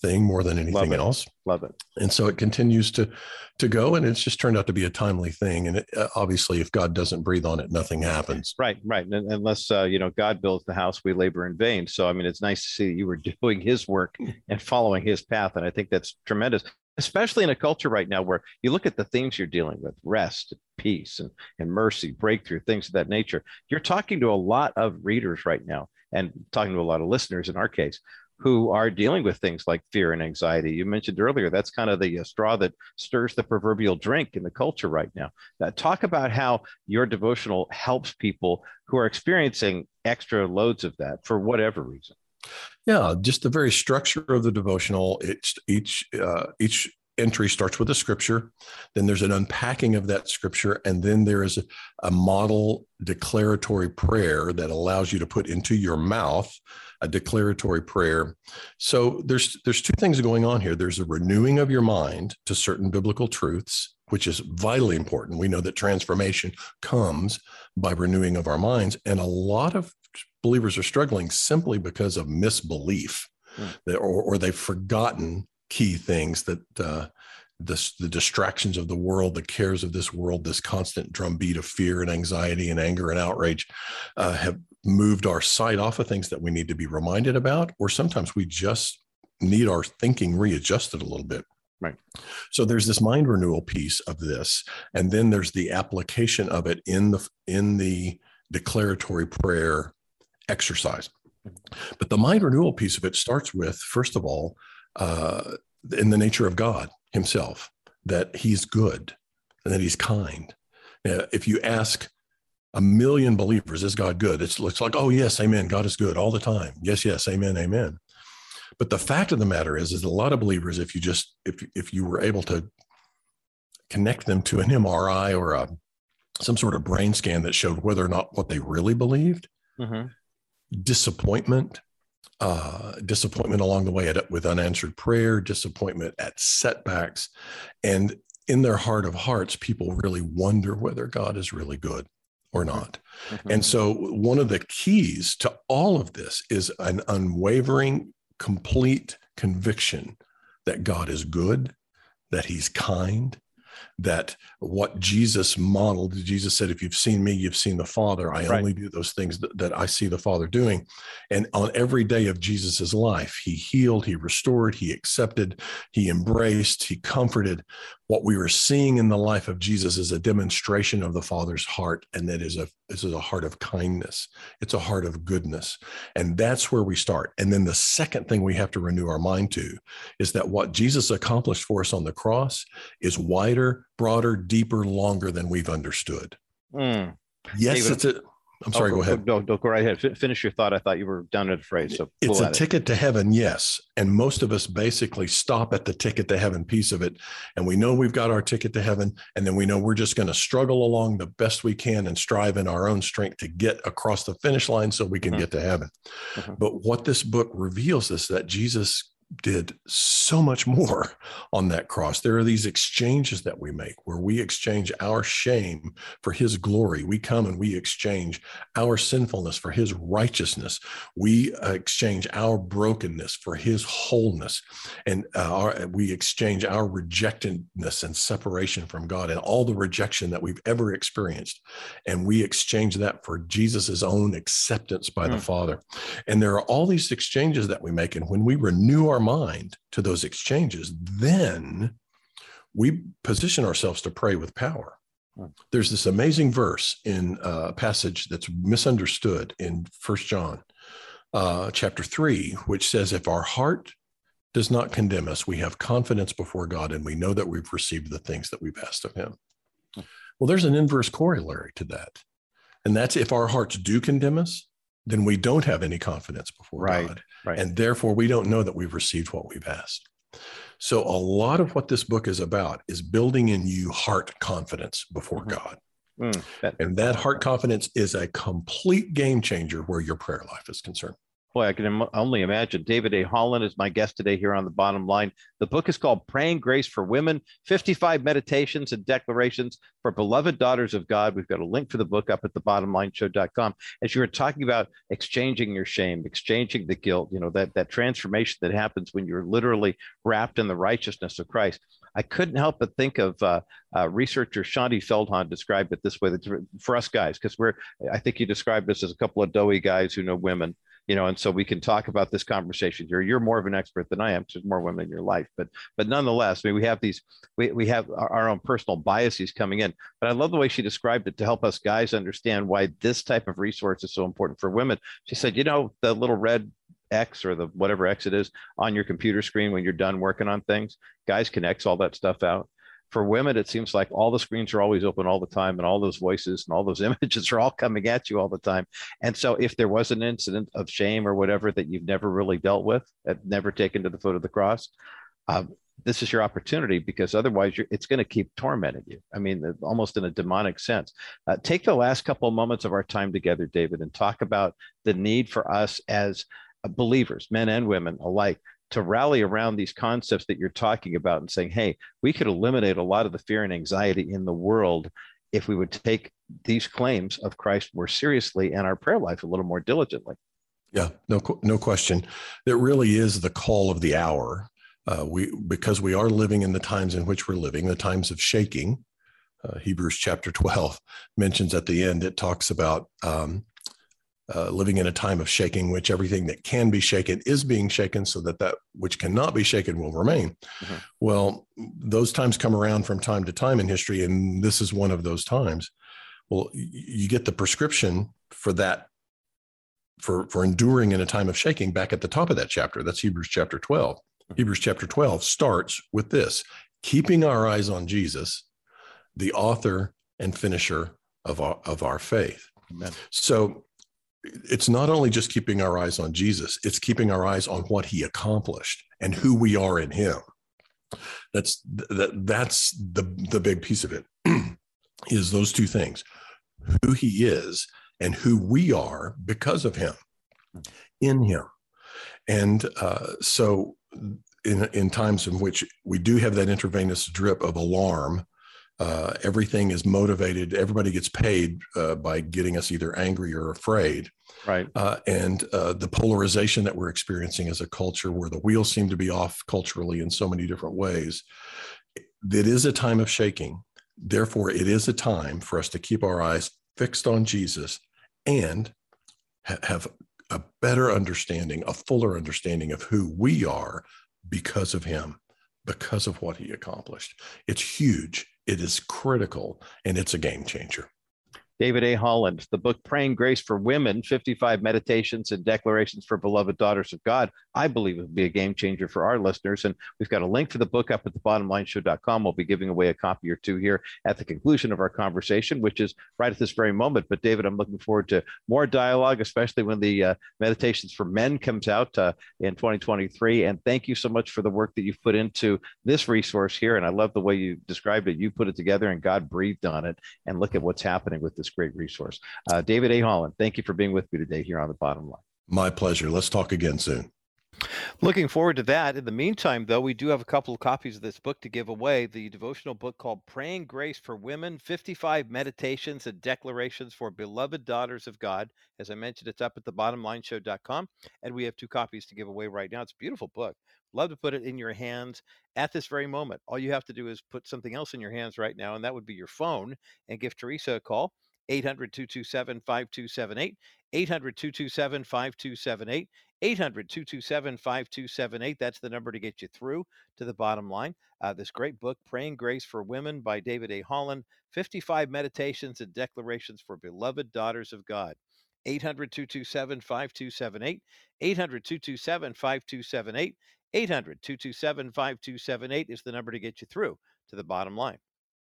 thing more than anything Love else. Love it. And so it continues to to go, and it's just turned out to be a timely thing. And it, uh, obviously, if God doesn't breathe on it, nothing happens. Right, right. And unless uh, you know God builds the house, we labor in vain. So I mean, it's nice to see you were doing His work and following His path, and I think that's tremendous. Especially in a culture right now where you look at the things you're dealing with rest, peace, and, and mercy, breakthrough, things of that nature. You're talking to a lot of readers right now and talking to a lot of listeners in our case who are dealing with things like fear and anxiety. You mentioned earlier that's kind of the uh, straw that stirs the proverbial drink in the culture right now. Uh, talk about how your devotional helps people who are experiencing extra loads of that for whatever reason. Yeah, just the very structure of the devotional. It's each uh, each entry starts with a scripture, then there's an unpacking of that scripture, and then there is a, a, model declaratory prayer that allows you to put into your mouth a declaratory prayer. So there's there's two things going on here. There's a renewing of your mind to certain biblical truths, which is vitally important. We know that transformation comes by renewing of our minds, and a lot of believers are struggling simply because of misbelief, mm. or, or they've forgotten key things that uh, the, the distractions of the world, the cares of this world, this constant drumbeat of fear and anxiety and anger and outrage uh, have moved our sight off of things that we need to be reminded about, or sometimes we just need our thinking readjusted a little bit. Right. So there's this mind renewal piece of this, and then there's the application of it in the in the declaratory prayer exercise. Mm-hmm. But the mind renewal piece of it starts with, first of all, uh, in the nature of God Himself, that He's good and that He's kind. if you ask a million believers. Is God good? It's, it's like, oh, yes, amen. God is good all the time. Yes, yes, amen, amen. But the fact of the matter is, is a lot of believers, if you just, if, if you were able to connect them to an MRI or a, some sort of brain scan that showed whether or not what they really believed, mm-hmm. disappointment, uh, disappointment along the way at, with unanswered prayer, disappointment at setbacks. And in their heart of hearts, people really wonder whether God is really good or not. Mm-hmm. And so, one of the keys to all of this is an unwavering, complete conviction that God is good, that He's kind, that what Jesus modeled, Jesus said, if you've seen me, you've seen the Father. I right. only do those things that, that, I see the Father doing. And on every day of Jesus's life, he healed, he restored, he accepted, he embraced, he comforted. What we were seeing in the life of Jesus is a demonstration of the Father's heart, and that is a this is a heart of kindness. It's a heart of goodness. And that's where we start. And then the second thing we have to renew our mind to is that what Jesus accomplished for us on the cross is wider, broader, deeper, longer than we've understood. Mm. Yes, David, it's a I'm sorry, oh, go ahead. No, no, go right ahead. F- finish your thought. I thought you were done at a phrase. So it's a ticket it. to heaven, yes. And most of us basically stop at the ticket to heaven piece of it. And we know we've got our ticket to heaven. And then we know we're just going to struggle along the best we can and strive in our own strength to get across the finish line so we can mm-hmm. get to heaven. Mm-hmm. But what this book reveals is that Jesus did so much more on that cross. There are these exchanges that we make where we exchange our shame for his glory. We come and we exchange our sinfulness for his righteousness. We uh, exchange our brokenness for his wholeness. And uh, our, we exchange our rejectedness and separation from God and all the rejection that we've ever experienced. And we exchange that for Jesus's own acceptance by mm. the hmm. Father. And there are all these exchanges that we make. And when we renew our our mind to those exchanges, then we position ourselves to pray with power. Hmm. There's this amazing verse in a passage that's misunderstood in First John uh, chapter 3, which says, If our heart does not condemn us, we have confidence before God and we know that we've received the things that we've asked of Him. Hmm. Well, there's an inverse corollary to that. And that's if our hearts do condemn us, then we don't have any confidence before right, God. Right. And therefore, we don't know that we've received what we've asked. So, a lot of what this book is about is building in you heart confidence before mm-hmm. God. Mm, that, and that heart confidence is a complete game changer where your prayer life is concerned. Boy, I can Im- only imagine. David A. Holland is my guest today here on the bottom line. The book is called Praying Grace for Women 55 Meditations and Declarations for Beloved Daughters of God. We've got a link for the book up at the bottomlineshow.com. As you were talking about exchanging your shame, exchanging the guilt, you know, that, that transformation that happens when you're literally wrapped in the righteousness of Christ. I couldn't help but think of uh, uh, researcher Shaunti Feldhahn described it this way for us guys, because we're, I think he described us as a couple of doughy guys who know women you know, and so we can talk about this conversation here. You're more of an expert than I am. There's more women in your life, but but nonetheless, I mean, we have these, we, we have our, our own personal biases coming in. But I love the way she described it to help us guys understand why this type of resource is so important for women. She said, you know, the little red X or the whatever X it is on your computer screen when you're done working on things, guys can X all that stuff out for women, it seems like all the screens are always open all the time, and all those voices and all those images are all coming at you all the time. And so, if there was an incident of shame or whatever that you've never really dealt with, have never taken to the foot of the cross, um, this is your opportunity because otherwise it's going to keep tormenting you. I mean, almost in a demonic sense. Uh, take the last couple of moments of our time together, David, and talk about the need for us as believers, men and women alike, to rally around these concepts that you're talking about and saying, hey, we could eliminate a lot of the fear and anxiety in the world if we would take these claims of Christ more seriously and our prayer life a little more diligently. Yeah, no, no question. It really is the call of the hour. Uh, we because we are living in the times in which we're living, the times of shaking. Uh, Hebrews chapter twelve mentions at the end. It talks about um, uh, living in a time of shaking, which everything that can be shaken is being shaken, so that that which cannot be shaken will remain. Mm-hmm. Well, those times come around from time to time in history, and this is one of those times. Well, you get the prescription for that for for enduring in a time of shaking back at the top of that chapter. That's Hebrews chapter 12. Mm-hmm. Hebrews chapter 12 starts with this: keeping our eyes on Jesus, the author and finisher of our, of our faith. Amen. So it's not only just keeping our eyes on Jesus, it's keeping our eyes on what he accomplished and who we are in him. That's that that's the the big piece of it is those two things. Who he is and who we are because of him in him. And uh, so in in times in which we do have that intravenous drip of alarm uh, everything is motivated. Everybody gets paid uh, by getting us either angry or afraid. Right. Uh, and uh, the polarization that we're experiencing as a culture, where the wheels seem to be off culturally in so many different ways, it is a time of shaking. Therefore, it is a time for us to keep our eyes fixed on Jesus and ha- have a better understanding, a fuller understanding of who we are because of Him, because of what He accomplished. It's huge it is critical and it's a game changer. David A. Holland, the book Praying Grace for Women 55 Meditations and Declarations for Beloved Daughters of God, I believe it would be a game changer for our listeners. And we've got a link to the book up at the bottomlineshow.com. We'll be giving away a copy or two here at the conclusion of our conversation, which is right at this very moment. But David, I'm looking forward to more dialogue, especially when the uh, Meditations for Men comes out uh, in 2023. And thank you so much for the work that you've put into this resource here. And I love the way you described it. You put it together and God breathed on it. And look at what's happening with this great resource. Uh, David A. Holland, thank you for being with me today here on the bottom line. My pleasure. Let's talk again soon. Looking forward to that. In the meantime, though, we do have a couple of copies of this book to give away the devotional book called Praying Grace for Women 55 Meditations and Declarations for Beloved Daughters of God. As I mentioned, it's up at the bottomlineshow.com, and we have two copies to give away right now. It's a beautiful book. Love to put it in your hands at this very moment. All you have to do is put something else in your hands right now, and that would be your phone, and give Teresa a call. 800 227 5278, 800 227 5278, 800 227 5278. That's the number to get you through to the bottom line. Uh, this great book, Praying Grace for Women by David A. Holland 55 Meditations and Declarations for Beloved Daughters of God. 800 227 5278, 800 227 5278, 800 227 5278 is the number to get you through to the bottom line.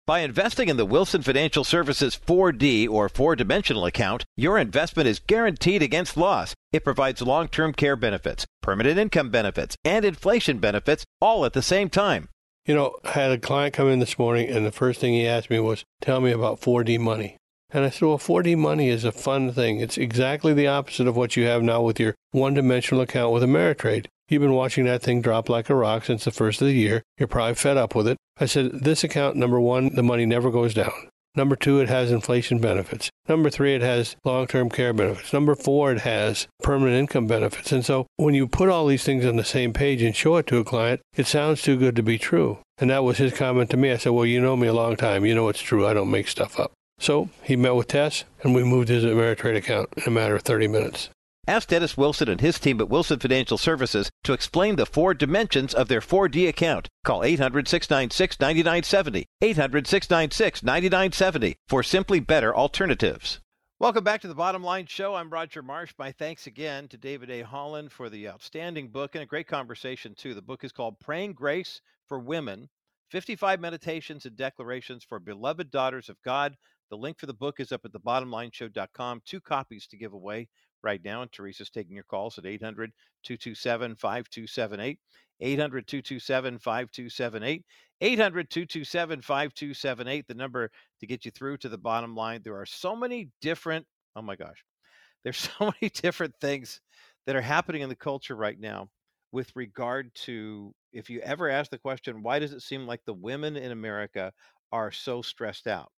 By investing in the Wilson Financial Services 4D or four dimensional account, your investment is guaranteed against loss. It provides long term care benefits, permanent income benefits, and inflation benefits all at the same time. You know, I had a client come in this morning, and the first thing he asked me was, Tell me about 4D money. And I said, Well, 4D money is a fun thing. It's exactly the opposite of what you have now with your one dimensional account with Ameritrade. You've been watching that thing drop like a rock since the first of the year. You're probably fed up with it. I said, this account, number one, the money never goes down. Number two, it has inflation benefits. Number three, it has long term care benefits. Number four, it has permanent income benefits. And so when you put all these things on the same page and show it to a client, it sounds too good to be true. And that was his comment to me. I said, Well, you know me a long time. You know it's true. I don't make stuff up. So he met with Tess, and we moved his Ameritrade account in a matter of 30 minutes. Ask Dennis Wilson and his team at Wilson Financial Services to explain the four dimensions of their 4D account. Call 800 696 9970. 800 696 9970 for simply better alternatives. Welcome back to the Bottom Line Show. I'm Roger Marsh. My thanks again to David A. Holland for the outstanding book and a great conversation, too. The book is called Praying Grace for Women 55 Meditations and Declarations for Beloved Daughters of God. The link for the book is up at thebottomlineshow.com. Two copies to give away right now. And Teresa's taking your calls at 800 227 5278. 800 227 5278. 800 227 5278, the number to get you through to the bottom line. There are so many different, oh my gosh, there's so many different things that are happening in the culture right now with regard to if you ever ask the question, why does it seem like the women in America are so stressed out?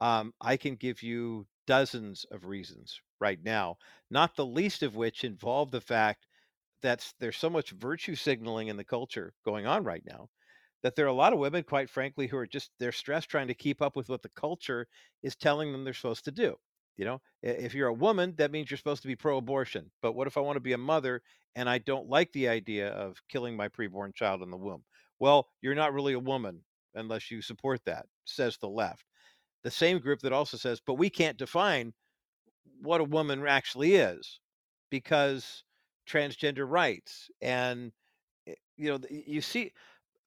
Um, I can give you dozens of reasons right now, not the least of which involve the fact that there's so much virtue signaling in the culture going on right now that there are a lot of women, quite frankly, who are just they're stressed trying to keep up with what the culture is telling them they're supposed to do. You know, if you're a woman, that means you're supposed to be pro-abortion. But what if I want to be a mother and I don't like the idea of killing my preborn child in the womb? Well, you're not really a woman unless you support that, says the left. The same group that also says, but we can't define what a woman actually is because transgender rights and eh, you know you see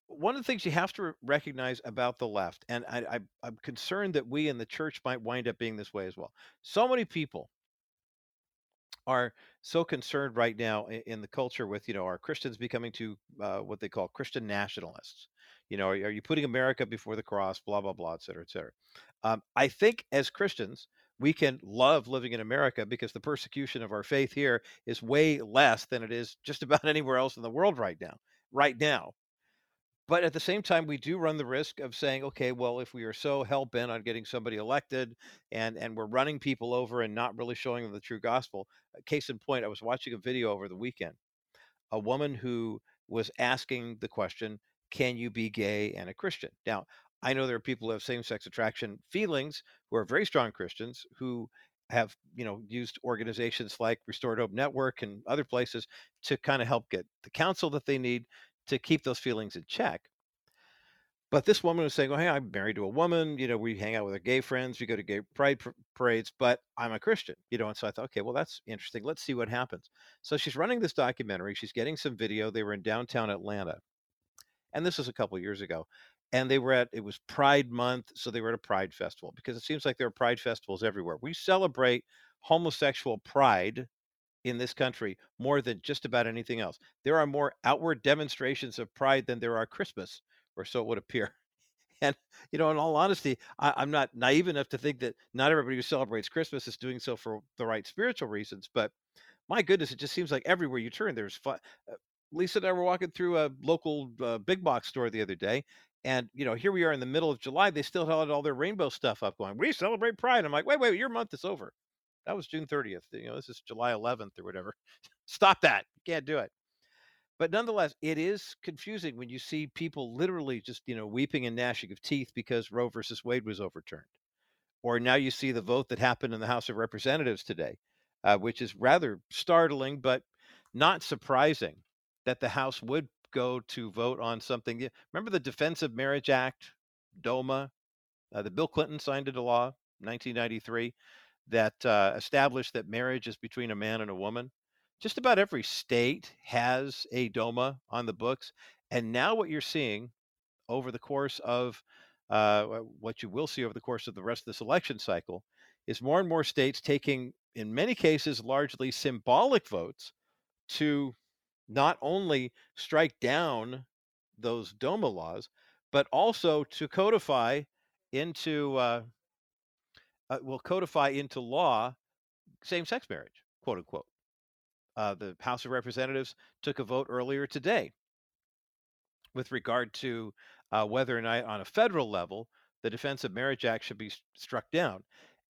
one of the things you have to recognize about the left, and I, I'm concerned that we in the church might wind up being this way as well. So many people are so concerned right now in, in the culture with you know are Christians becoming to uh, what they call Christian nationalists. You know, are, are, you putting America before the cross? Blah blah blah, et cetera, et cetera. Um, I think as Christians, we can love living in America because the persecution of our faith here is way less than it is just about anywhere else in the world right now. Right now, but at the same time, we do run the risk of saying, okay, well, if we are so hell bent on getting somebody elected and and we're running people over and not really showing them the true gospel. Uh, case in point, I was watching a video over the weekend. A woman who was asking the question, can you be gay and a Christian? Now, I know there are people who have same-sex attraction feelings who are very strong Christians who have you know used organizations like Restored Hope Network and other places to kind of help get the counsel that they need to keep those feelings in check. But this woman was saying, "Oh, hey, I'm married to a woman. You know, we hang out with our gay friends. We go to gay pride parades, but I'm a Christian. You know." And so I thought, okay, well, that's interesting. Let's see what happens. So she's running this documentary. She's getting some video. They were in downtown Atlanta, and this was a couple years ago. And they were at it was Pride Month, so they were at a Pride festival because it seems like there are Pride festivals everywhere. We celebrate homosexual pride in this country more than just about anything else. There are more outward demonstrations of pride than there are Christmas, or so it would appear. And, you know, in all honesty, I, am not naive enough to think that not everybody who celebrates Christmas is doing so for the right spiritual reasons. But my goodness, it just seems like everywhere you turn, there's fun. Lisa and I were walking through a local uh, big box store the other day. And, you know, here we are in the middle of July. They still had all their rainbow stuff up going. We celebrate Pride. I'm like, wait, wait, your month is over. That was June 30th. You know, this is July 11th or whatever. Stop that. You can't do it. But nonetheless, it is confusing when you see people literally just, you know, weeping and gnashing of teeth because Roe versus Wade was overturned. Or now you see the vote that happened in the House of Representatives today, uh, which is rather startling, but not surprising that the House would go to vote on something. Remember the Defense of Marriage Act, DOMA, uh, that Bill Clinton signed into law, 1993 that uh, established that marriage is between a man and a woman. Just about every state has a DOMA on the books. And now, what you're seeing over the course of uh, what you will see over the course of the rest of this election cycle is more and more states taking, in many cases, largely symbolic votes to not only strike down those DOMA laws, but also to codify into uh, uh, will codify into law same-sex marriage, quote unquote. Uh, the House of Representatives took a vote earlier today with regard to uh, whether or not, on a federal level, the Defense of Marriage Act should be struck down,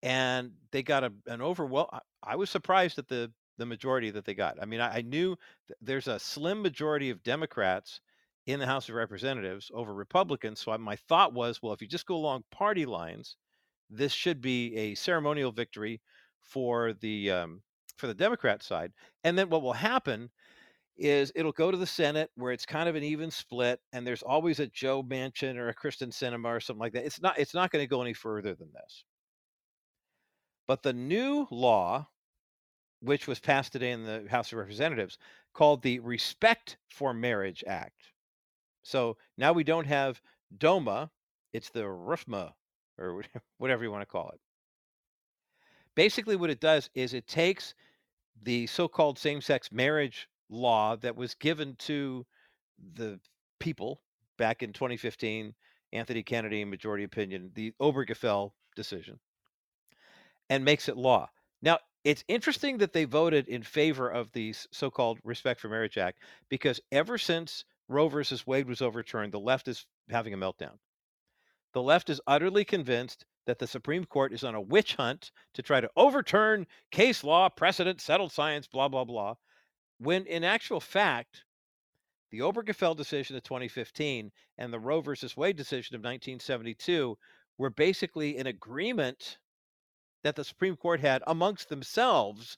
and they got a, an overwhelm. I was surprised at the the majority that they got. I mean, I, I knew there's a slim majority of Democrats in the House of Representatives over Republicans. So I, my thought was, well, if you just go along party lines, this should be a ceremonial victory for the um, for the Democrat side. And then what will happen is it'll go to the Senate where it's kind of an even split, and there's always a Joe Manchin or a Kyrsten Sinema or something like that. It's not it's not going to go any further than this. But the new law, which was passed today in the House of Representatives, called the Respect for Marriage Act. So now we don't have DOMA, it's the RFMA or whatever you want to call it. Basically, what it does is it takes the so called same sex marriage law that was given to the people back in 2015, Anthony Kennedy, majority opinion, the Obergefell decision, and makes it law. Now, it's interesting that they voted in favor of the so called Respect for Marriage Act because ever since Roe versus Wade was overturned, the left is having a meltdown. The left is utterly convinced that the Supreme Court is on a witch hunt to try to overturn case law, precedent, settled science, blah, blah, blah. When in actual fact, the Obergefell decision of 2015 and the Roe versus Wade decision of 1972 were basically in agreement that the Supreme Court had amongst themselves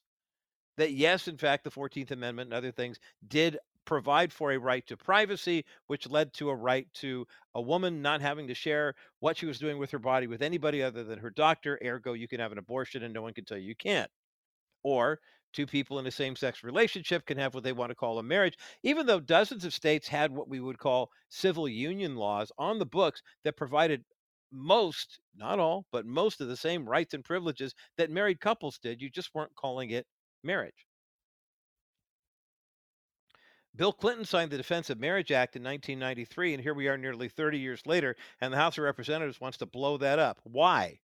that yes, in fact, the 14th Amendment and other things did provide for a right to privacy, which led to a right to a woman not having to share what she was doing with her body with anybody other than her doctor. Ergo, you can have an abortion and no one can tell you you can't. Or two people in a same sex relationship can have what they want to call a marriage, even though dozens of states had what we would call civil union laws on the books that provided most, not all, but most of the same rights and privileges that married couples did. You just weren't calling it marriage. Bill Clinton signed the Defense of Marriage Act in 1993, and here we are nearly 30 years later, and the House of Representatives wants to blow that up. Why?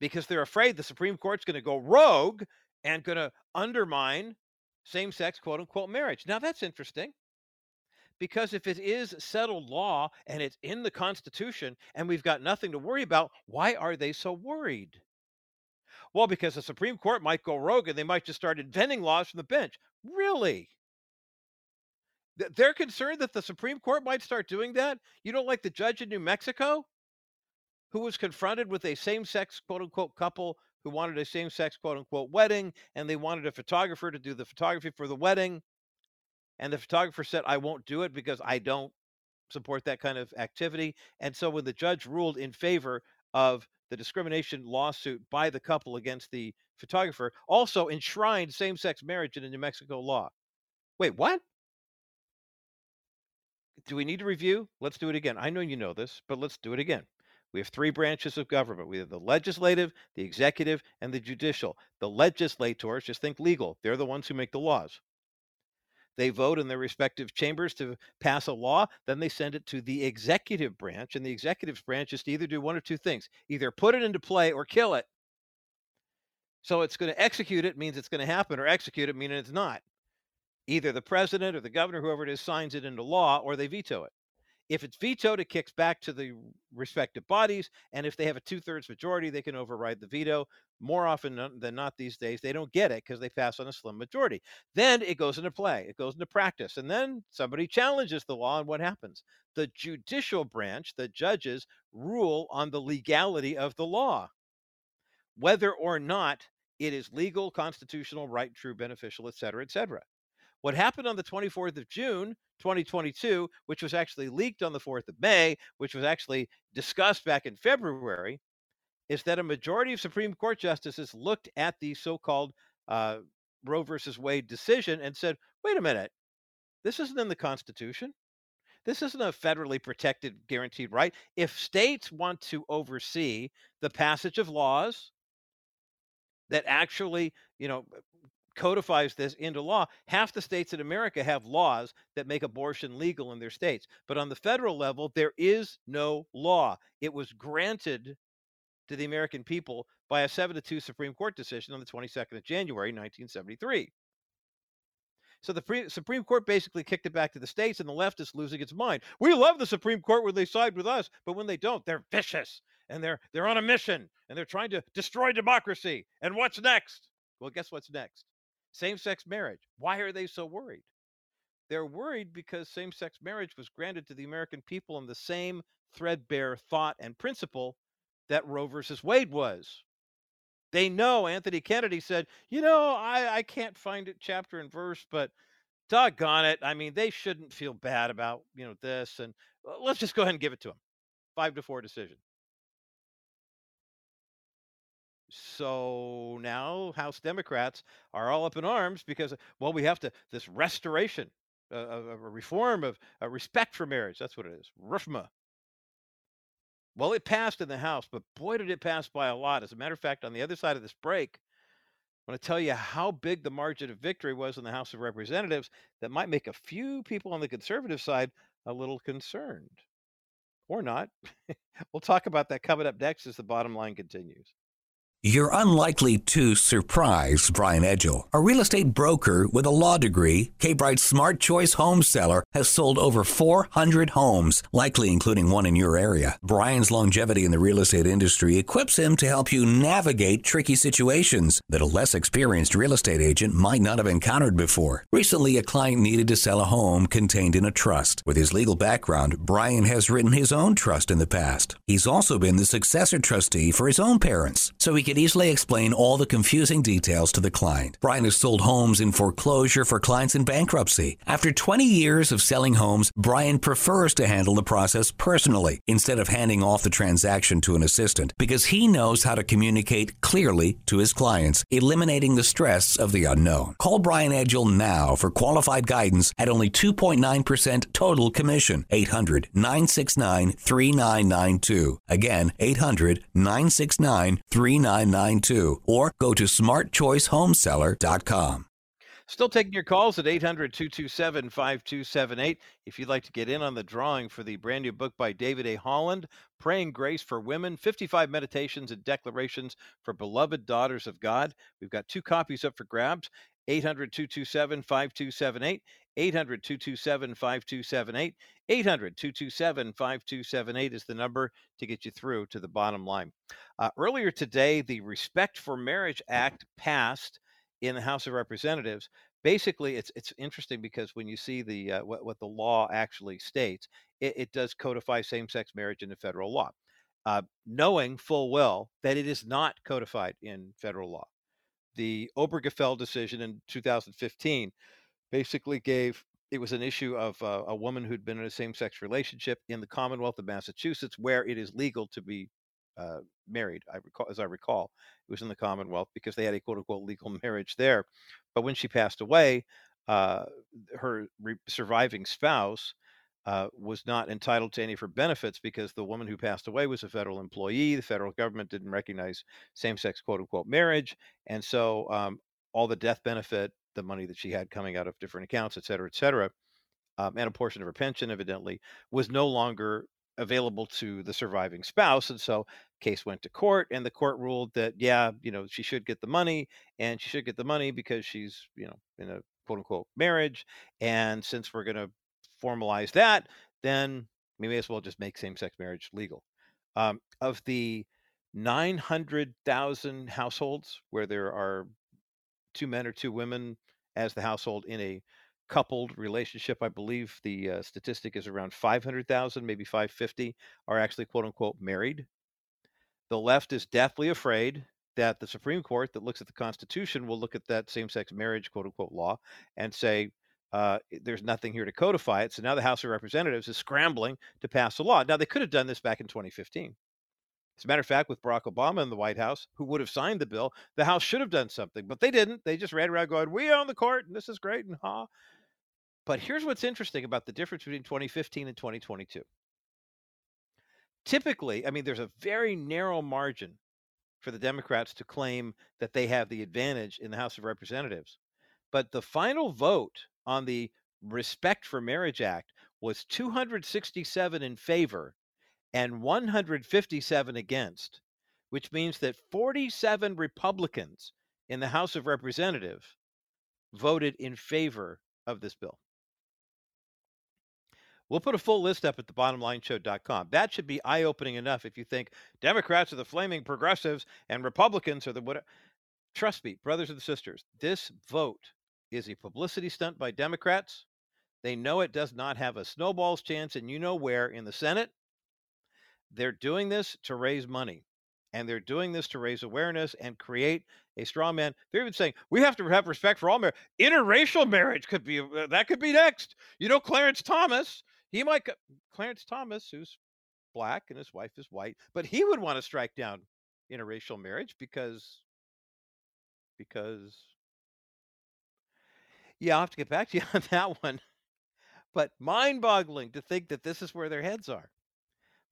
Because they're afraid the Supreme Court's going to go rogue and going to undermine same sex quote unquote marriage. Now, that's interesting because if it is settled law and it's in the Constitution and we've got nothing to worry about, why are they so worried? Well, because the Supreme Court might go rogue and they might just start inventing laws from the bench. Really? They're concerned that the Supreme Court might start doing that? You don't like the judge in New Mexico who was confronted with a same sex quote unquote couple who wanted a same sex quote unquote wedding and they wanted a photographer to do the photography for the wedding. And the photographer said, I won't do it because I don't support that kind of activity. And so when the judge ruled in favor of the discrimination lawsuit by the couple against the photographer, also enshrined same sex marriage in the New Mexico law. Wait, what? Do we need to review? Let's do it again. I know you know this, but let's do it again. We have three branches of government. We have the legislative, the executive, and the judicial. The legislators, just think legal, they're the ones who make the laws. They vote in their respective chambers to pass a law. Then they send it to the executive branch. And the executive branch is to either do one or two things either put it into play or kill it. So it's going to execute it means it's going to happen, or execute it meaning it's not. Either the president or the governor, whoever it is, signs it into law or they veto it. If it's vetoed, it kicks back to the respective bodies. And if they have a two thirds majority, they can override the veto. More often than not these days, they don't get it because they pass on a slim majority. Then it goes into play, it goes into practice. And then somebody challenges the law, and what happens? The judicial branch, the judges, rule on the legality of the law, whether or not it is legal, constitutional, right, true, beneficial, et cetera, et cetera. What happened on the 24th of June 2022, which was actually leaked on the 4th of May, which was actually discussed back in February, is that a majority of Supreme Court justices looked at the so called uh, Roe versus Wade decision and said, wait a minute, this isn't in the Constitution. This isn't a federally protected, guaranteed right. If states want to oversee the passage of laws that actually, you know, codifies this into law. Half the states in America have laws that make abortion legal in their states. But on the federal level, there is no law. It was granted to the American people by a 7 to 2 Supreme Court decision on the 22nd of January, 1973. So the pre- Supreme Court basically kicked it back to the states, and the left is losing its mind. We love the Supreme Court when they side with us, but when they don't, they're vicious and they're they're on a mission and they're trying to destroy democracy. And what's next? Well, guess what's next? Same sex marriage. Why are they so worried? They're worried because same sex marriage was granted to the American people in the same threadbare thought and principle that Roe versus Wade was. They know Anthony Kennedy said, you know, I, I can't find it chapter and verse, but doggone it. I mean, they shouldn't feel bad about, you know, this. And let's just go ahead and give it to them. Five to four decision. So now House Democrats are all up in arms because, well, we have to, this restoration, uh, of a reform of respect for marriage. That's what it is. RFMA. Well, it passed in the House, but boy, did it pass by a lot. As a matter of fact, on the other side of this break, I want to tell you how big the margin of victory was in the House of Representatives that might make a few people on the conservative side a little concerned. Or not. we'll talk about that coming up next as the bottom line continues. You're unlikely to surprise Brian Edgell. A real estate broker with a law degree, K Bright's Smart Choice Home Seller has sold over 400 homes, likely including one in your area. Brian's longevity in the real estate industry equips him to help you navigate tricky situations that a less experienced real estate agent might not have encountered before. Recently, a client needed to sell a home contained in a trust. With his legal background, Brian has written his own trust in the past. He's also been the successor trustee for his own parents, so he can easily explain all the confusing details to the client. Brian has sold homes in foreclosure for clients in bankruptcy. After 20 years of selling homes, Brian prefers to handle the process personally instead of handing off the transaction to an assistant because he knows how to communicate clearly to his clients, eliminating the stress of the unknown. Call Brian Edgel now for qualified guidance at only 2.9% total commission. 800 969 3992. Again, 800 969 3992. Or go to smartchoicehomeseller.com. Still taking your calls at 800 227 5278. If you'd like to get in on the drawing for the brand new book by David A. Holland, Praying Grace for Women 55 Meditations and Declarations for Beloved Daughters of God. We've got two copies up for grabs 800 227 5278. 800 227 5278. 800 227 5278 is the number to get you through to the bottom line. Uh, earlier today, the Respect for Marriage Act passed in the House of Representatives. Basically, it's it's interesting because when you see the uh, what, what the law actually states, it, it does codify same-sex marriage into federal law, uh, knowing full well that it is not codified in federal law. The Obergefell decision in 2015 basically gave it was an issue of uh, a woman who'd been in a same-sex relationship in the Commonwealth of Massachusetts, where it is legal to be uh, married. I recall, as I recall, it was in the Commonwealth because they had a quote unquote legal marriage there. But when she passed away, uh, her re- surviving spouse uh, was not entitled to any of her benefits because the woman who passed away was a federal employee. The federal government didn't recognize same-sex quote unquote marriage, and so um, all the death benefit, the money that she had coming out of different accounts, et cetera, et cetera, um, and a portion of her pension, evidently, was no longer available to the surviving spouse and so case went to court and the court ruled that yeah you know she should get the money and she should get the money because she's you know in a quote unquote marriage and since we're going to formalize that then we may as well just make same-sex marriage legal. Um, of the 900,000 households where there are two men or two women as the household in a coupled relationship. I believe the uh, statistic is around 500,000, maybe 550 are actually quote unquote married. The left is deathly afraid that the Supreme Court that looks at the Constitution will look at that same sex marriage quote unquote law and say, uh, there's nothing here to codify it. So now the House of Representatives is scrambling to pass a law. Now, they could have done this back in 2015. As a matter of fact, with Barack Obama in the White House, who would have signed the bill, the House should have done something, but they didn't. They just ran around going, "We own the court, and this is great," and ha. But here's what's interesting about the difference between 2015 and 2022. Typically, I mean, there's a very narrow margin for the Democrats to claim that they have the advantage in the House of Representatives. But the final vote on the Respect for Marriage Act was 267 in favor and 157 against, which means that 47 Republicans in the House of Representatives voted in favor of this bill. We'll put a full list up at thebottomlineshow.com. That should be eye opening enough if you think Democrats are the flaming progressives and Republicans are the what. Trust me, brothers and sisters, this vote is a publicity stunt by Democrats. They know it does not have a snowball's chance, and you know where in the Senate. They're doing this to raise money, and they're doing this to raise awareness and create a straw man. They're even saying we have to have respect for all marriage. Interracial marriage could be uh, that could be next. You know, Clarence Thomas he might, Clarence Thomas, who's black and his wife is white, but he would want to strike down interracial marriage because, because, yeah, I'll have to get back to you on that one. But mind boggling to think that this is where their heads are.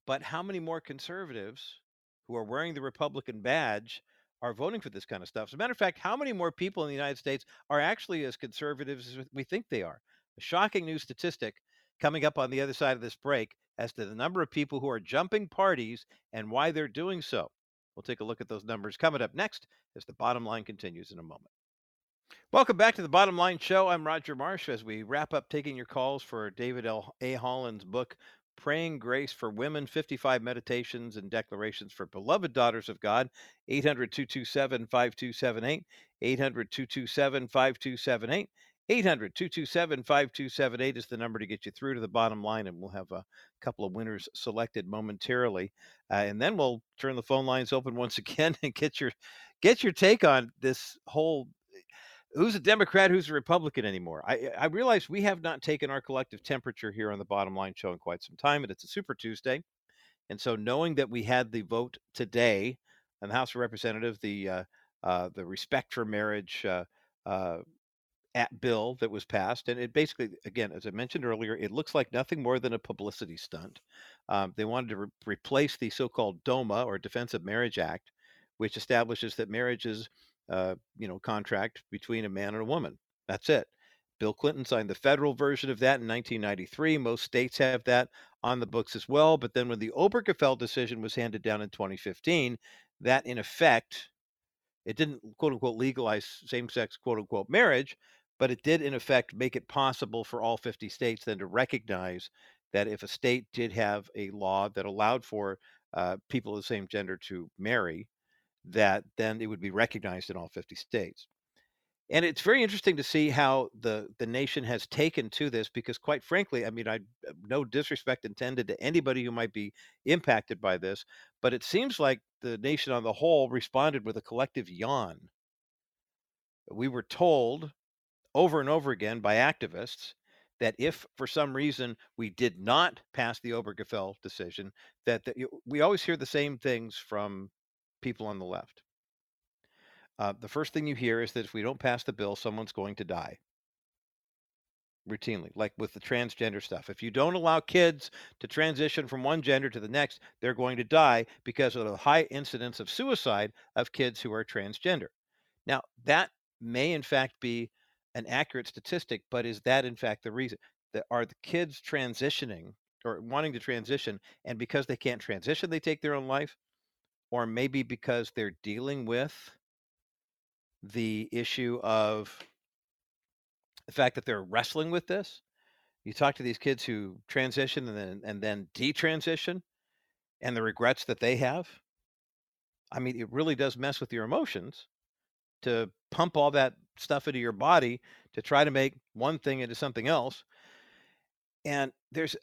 But how many more conservatives who are wearing the Republican badge are voting for this kind of stuff? As a matter of fact, how many more people in the United States are actually as conservatives as we think they are? A shocking new statistic coming up on the other side of this break as to the number of people who are jumping parties and why they're doing so. We'll take a look at those numbers coming up next as the bottom line continues in a moment. Welcome back to the Bottom Line Show. I'm Roger Marsh as we wrap up taking your calls for David L. A. Holland's book, Praying Grace for Women 55 Meditations and Declarations for Beloved Daughters of God. 800 227 5278. 800 227 5278. 800 227 5278 is the number to get you through to the bottom line, and we'll have a couple of winners selected momentarily. Uh, and then we'll turn the phone lines open once again and get your get your take on this whole who's a Democrat, who's a Republican anymore. I, I realize we have not taken our collective temperature here on the bottom line show in quite some time, and it's a Super Tuesday. And so, knowing that we had the vote today in the House of Representatives, the uh, uh, the Respect for Marriage uh, uh at bill that was passed, and it basically, again, as I mentioned earlier, it looks like nothing more than a publicity stunt. Um, they wanted to re- replace the so-called DOMA or Defense of Marriage Act, which establishes that marriage is, uh, you know, contract between a man and a woman. That's it. Bill Clinton signed the federal version of that in 1993. Most states have that on the books as well. But then when the Obergefell decision was handed down in 2015, that in effect, it didn't quote unquote legalize same sex quote unquote marriage, but it did in effect make it possible for all 50 states then to recognize that if a state did have a law that allowed for uh, people of the same gender to marry, that then it would be recognized in all 50 states. And it's very interesting to see how the the nation has taken to this because quite frankly, I mean, I no disrespect intended to anybody who might be impacted by this, but it seems like the nation on the whole responded with a collective yawn. We were told over and over again by activists that if for some reason we did not pass the Obergefell decision, that the, we always hear the same things from people on the left. Uh, the first thing you hear is that if we don't pass the bill, someone's going to die. Routinely, like with the transgender stuff. If you don't allow kids to transition from one gender to the next, they're going to die because of the high incidence of suicide of kids who are transgender. Now, that may in fact be an accurate statistic, but is that in fact the reason? That are the kids transitioning or wanting to transition, and because they can't transition, they take their own life, or maybe because they're dealing with the issue of the fact that they're wrestling with this. You talk to these kids who transition and then and then detransition, and the regrets that they have. I mean, it really does mess with your emotions to pump all that stuff into your body to try to make one thing into something else. And there's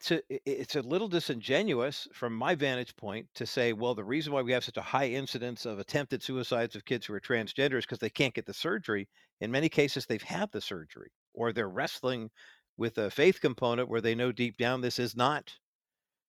to, it's a little disingenuous from my vantage point to say, well, the reason why we have such a high incidence of attempted suicides of kids who are transgender is because they can't get the surgery. In many cases, they've had the surgery or they're wrestling with a faith component where they know deep down this is not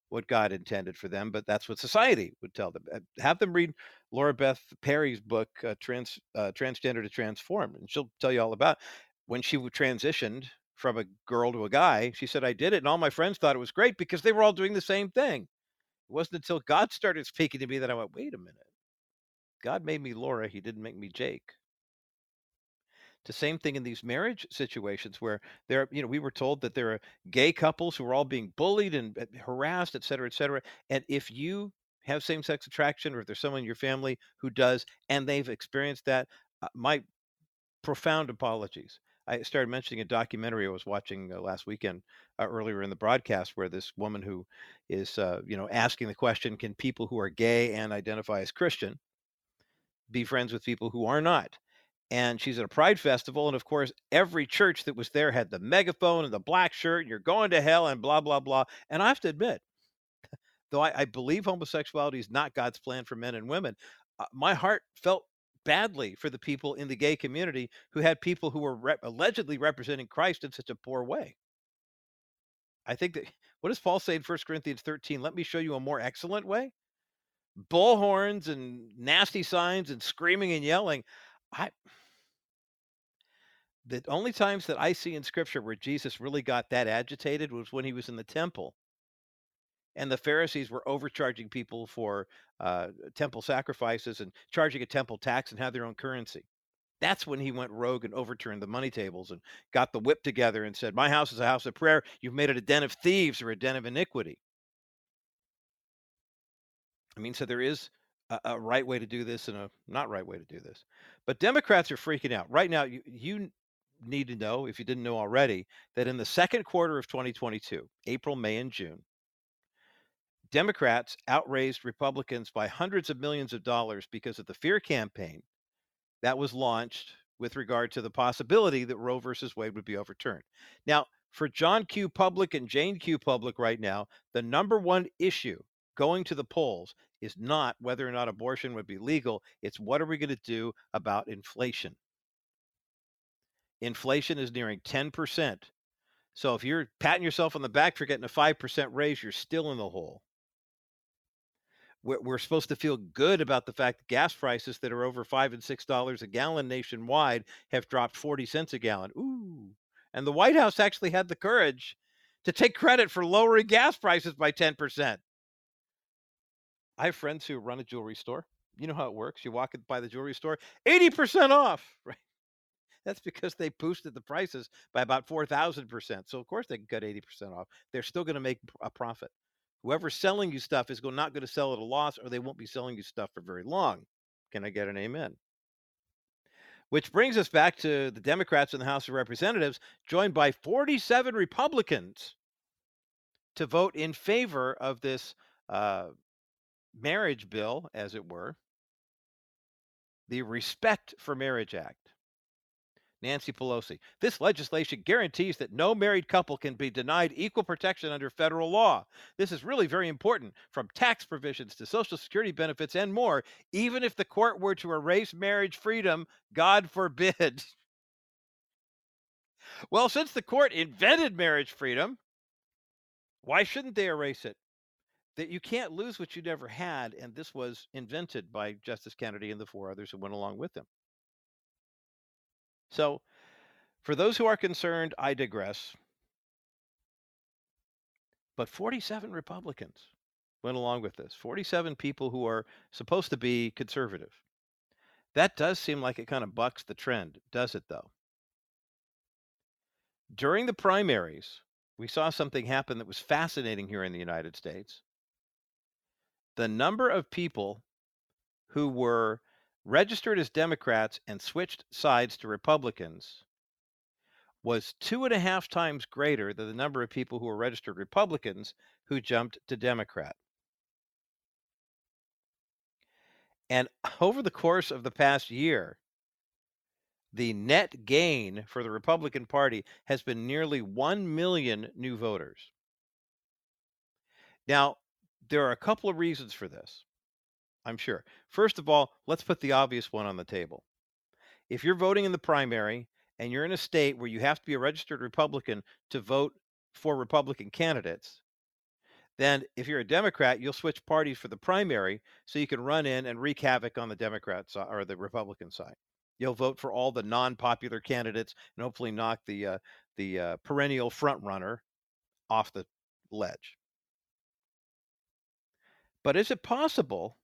what God intended for them, but that's what society would tell them. Have them read Laura Beth Perry's book, uh, Trans uh, Transgender to Transform, and she'll tell you all about when she transitioned from a girl to a guy. She said, "I did it, and all my friends thought it was great because they were all doing the same thing." It wasn't until God started speaking to me that I went, "Wait a minute, God made me Laura; He didn't make me Jake." The same thing in these marriage situations where there, you know, we were told that there are gay couples who are all being bullied and uh, harassed, et cetera, et cetera. And if you have same sex attraction or if there's someone in your family who does and they've experienced that, uh, my profound apologies. I started mentioning a documentary I was watching uh, last weekend uh, earlier in the broadcast where this woman who is, uh, you know, asking the question, can people who are gay and identify as Christian be friends with people who are not? and she's at a pride festival and of course every church that was there had the megaphone and the black shirt and you're going to hell and blah blah blah and i have to admit though i, I believe homosexuality is not god's plan for men and women uh, my heart felt badly for the people in the gay community who had people who were re- allegedly representing christ in such a poor way. I think that what does paul say in 1 corinthians 13 let me show you a more excellent way bullhorns and nasty signs and screaming and yelling. I the only times that I see in scripture where Jesus really got that agitated was when he was in the temple and the Pharisees were overcharging people for uh, temple sacrifices and charging a temple tax and have their own currency. That's when he went rogue and overturned the money tables and got the whip together and said, My house is a house of prayer. You've made it a den of thieves or a den of iniquity. I mean, so there is a, a right way to do this and a not right way to do this. But Democrats are freaking out. Right now, you, you need to know, if you didn't know already, that in the second quarter of 2022, April, May, and June, Democrats outraised Republicans by hundreds of millions of dollars because of the fear campaign that was launched with regard to the possibility that Roe versus Wade would be overturned. Now, for John Q. Public and Jane Q. Public right now, the number one issue going to the polls is not whether or not abortion would be legal, it's what are we going to do about inflation. Inflation is nearing 10%. So if you're patting yourself on the back for getting a 5% raise, you're still in the hole. We're, we're supposed to feel good about the fact that gas prices that are over five and six dollars a gallon nationwide have dropped 40 cents a gallon. Ooh. And the White House actually had the courage to take credit for lowering gas prices by 10%. I have friends who run a jewelry store. You know how it works. You walk by the jewelry store, 80% off, right? That's because they boosted the prices by about 4,000%. So, of course, they can cut 80% off. They're still going to make a profit. Whoever's selling you stuff is not going to sell at a loss, or they won't be selling you stuff for very long. Can I get an amen? Which brings us back to the Democrats in the House of Representatives, joined by 47 Republicans to vote in favor of this uh, marriage bill, as it were, the Respect for Marriage Act. Nancy Pelosi. This legislation guarantees that no married couple can be denied equal protection under federal law. This is really very important, from tax provisions to Social Security benefits and more, even if the court were to erase marriage freedom, God forbid. Well, since the court invented marriage freedom, why shouldn't they erase it? That you can't lose what you never had, and this was invented by Justice Kennedy and the four others who went along with him. So, for those who are concerned, I digress. But 47 Republicans went along with this. 47 people who are supposed to be conservative. That does seem like it kind of bucks the trend, does it, though? During the primaries, we saw something happen that was fascinating here in the United States. The number of people who were registered as Democrats and switched sides to Republicans was two and a half times greater than the number of people who were registered Republicans who jumped to Democrat. And over the course of the past year, the net gain for the Republican Party has been nearly 1 million new voters. Now, there are a couple of reasons for this. I'm sure. First of all, let's put the obvious one on the table. If you're voting in the primary and you're in a state where you have to be a registered Republican to vote for Republican candidates, then if you're a Democrat, you'll switch parties for the primary so you can run in and wreak havoc on the Democrat side or the Republican side. You'll vote for all the non-popular candidates and hopefully knock the uh, the uh, perennial front runner off the ledge. But is it possible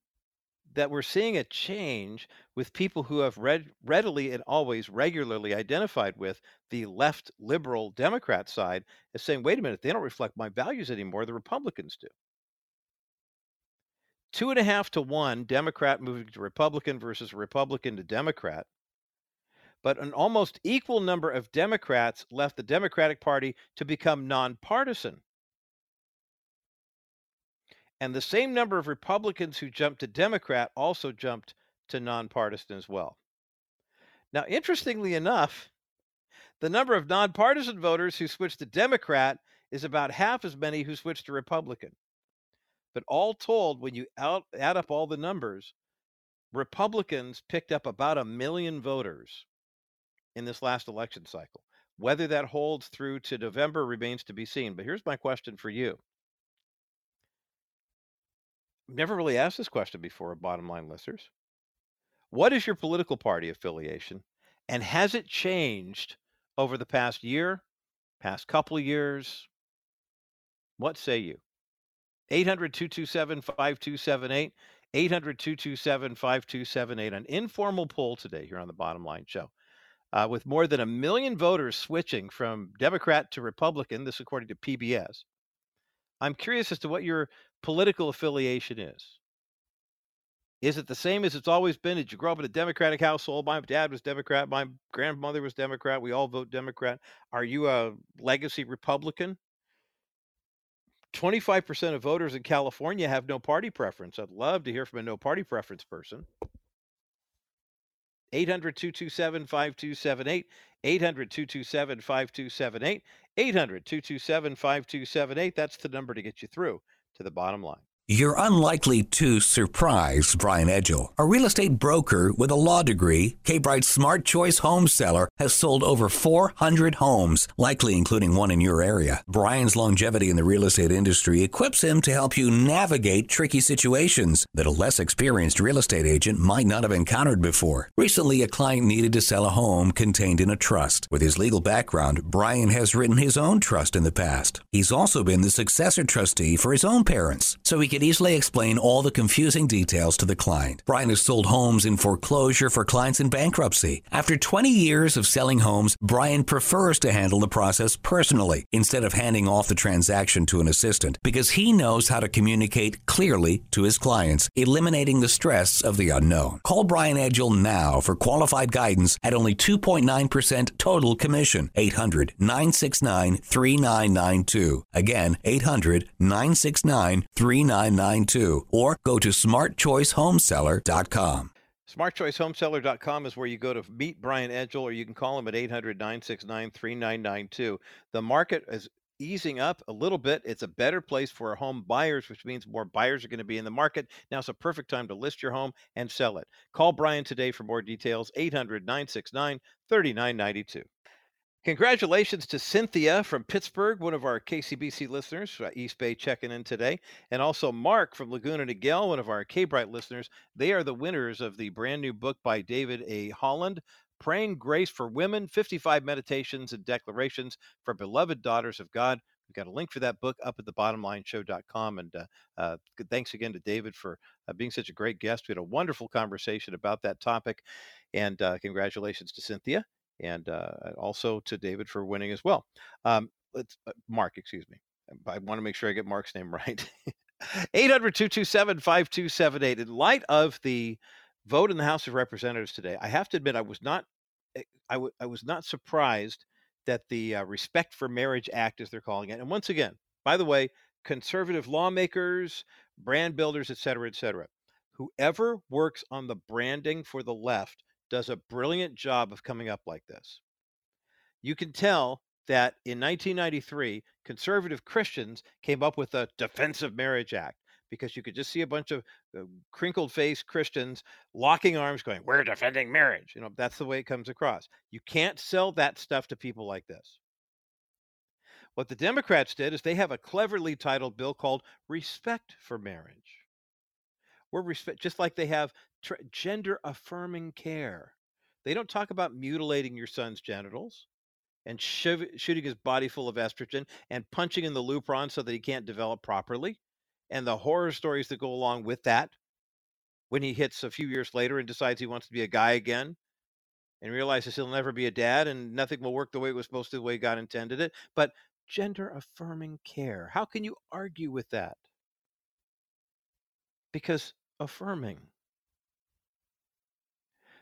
that we're seeing a change with people who have read, readily and always regularly identified with the left liberal Democrat side as saying, wait a minute, they don't reflect my values anymore. The Republicans do. Two and a half to one Democrat moving to Republican versus Republican to Democrat. But an almost equal number of Democrats left the Democratic Party to become nonpartisan. And the same number of Republicans who jumped to Democrat also jumped to nonpartisan as well. Now, interestingly enough, the number of nonpartisan voters who switched to Democrat is about half as many who switched to Republican. But all told, when you out, add up all the numbers, Republicans picked up about a million voters in this last election cycle. Whether that holds through to November remains to be seen. But here's my question for you never really asked this question before, bottom line listeners. What is your political party affiliation? And has it changed over the past year, past couple years? What say you? 800 227 5278. 800 227 5278. An informal poll today here on the Bottom Line Show. Uh, with more than a million voters switching from Democrat to Republican, this according to PBS. I'm curious as to what your political affiliation is. Is it the same as it's always been? Did you grow up in a Democratic household? My dad was Democrat. My grandmother was Democrat. We all vote Democrat. Are you a legacy Republican? 25% of voters in California have no party preference. I'd love to hear from a no party preference person. 800 227 5278. 800 227 5278. 800 227 5278. That's the number to get you through to the bottom line. You're unlikely to surprise Brian Edgel, a real estate broker with a law degree. K Bright's Smart Choice Home Seller has sold over 400 homes, likely including one in your area. Brian's longevity in the real estate industry equips him to help you navigate tricky situations that a less experienced real estate agent might not have encountered before. Recently, a client needed to sell a home contained in a trust. With his legal background, Brian has written his own trust in the past. He's also been the successor trustee for his own parents, so he can easily explain all the confusing details to the client. Brian has sold homes in foreclosure for clients in bankruptcy. After 20 years of selling homes, Brian prefers to handle the process personally instead of handing off the transaction to an assistant because he knows how to communicate clearly to his clients, eliminating the stress of the unknown. Call Brian Edgel now for qualified guidance at only 2.9% total commission. 800 969 3992. Again, 800 969 3992. Or go to smartchoicehomeseller.com. SmartChoiceHomeseller.com is where you go to meet Brian Edgel, or you can call him at 800 969 3992. The market is easing up a little bit. It's a better place for home buyers, which means more buyers are going to be in the market. Now it's a perfect time to list your home and sell it. Call Brian today for more details 800 969 3992. Congratulations to Cynthia from Pittsburgh, one of our KCBC listeners, uh, East Bay checking in today, and also Mark from Laguna Niguel, one of our K Bright listeners. They are the winners of the brand new book by David A. Holland, Praying Grace for Women 55 Meditations and Declarations for Beloved Daughters of God. We've got a link for that book up at the thebottomlineshow.com. And uh, uh, thanks again to David for uh, being such a great guest. We had a wonderful conversation about that topic. And uh, congratulations to Cynthia and uh, also to David for winning as well. Um, let's uh, Mark, excuse me. I want to make sure I get Mark's name right. 800 227 5278. In light of the vote in the House of Representatives today, I have to admit I was not eh, I, w- I was not surprised that the uh, Respect for Marriage Act, as they're calling it, and once again, by the way, conservative lawmakers, brand builders, et cetera, et cetera, whoever works on the branding for the left does a brilliant job of coming up like this. You can tell that in 1993, conservative Christians came up with the Defense of Marriage Act because you could just see a bunch of uh, crinkled faced Christians locking arms going, We're defending marriage. You know, that's the way it comes across. You can't sell that stuff to people like this. What the Democrats did is they have a cleverly titled bill called Respect for Marriage. We're respect, just like they have tra- gender affirming care. They don't talk about mutilating your son's genitals and shove, shooting his body full of estrogen and punching in the lupron so that he can't develop properly and the horror stories that go along with that when he hits a few years later and decides he wants to be a guy again and realizes he'll never be a dad and nothing will work the way it was supposed to the way God intended it but gender affirming care how can you argue with that because affirming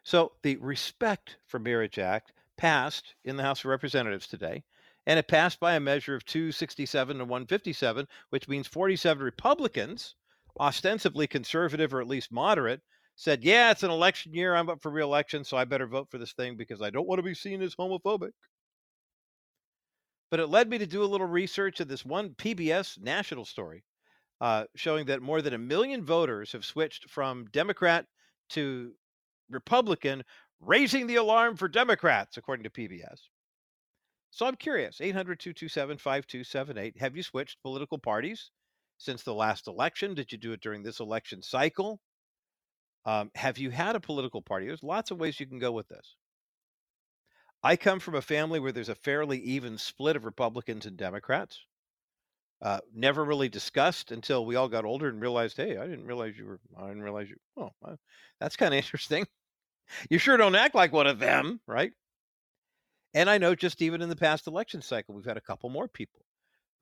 so the Respect for Marriage Act passed in the House of Representatives today, and it passed by a measure of 267 to 157, which means 47 Republicans, ostensibly conservative or at least moderate, said, Yeah, it's an election year. I'm up for reelection, so I better vote for this thing because I don't want to be seen as homophobic. But it led me to do a little research of this one PBS national story uh, showing that more than a million voters have switched from Democrat to Republican, raising the alarm for Democrats, according to PBS. So I'm curious 800 227 5278. Have you switched political parties since the last election? Did you do it during this election cycle? Um, have you had a political party? There's lots of ways you can go with this. I come from a family where there's a fairly even split of Republicans and Democrats. Uh, never really discussed until we all got older and realized, hey, I didn't realize you were, I didn't realize you, oh, that's kind of interesting. You sure don't act like one of them, right? And I know just even in the past election cycle, we've had a couple more people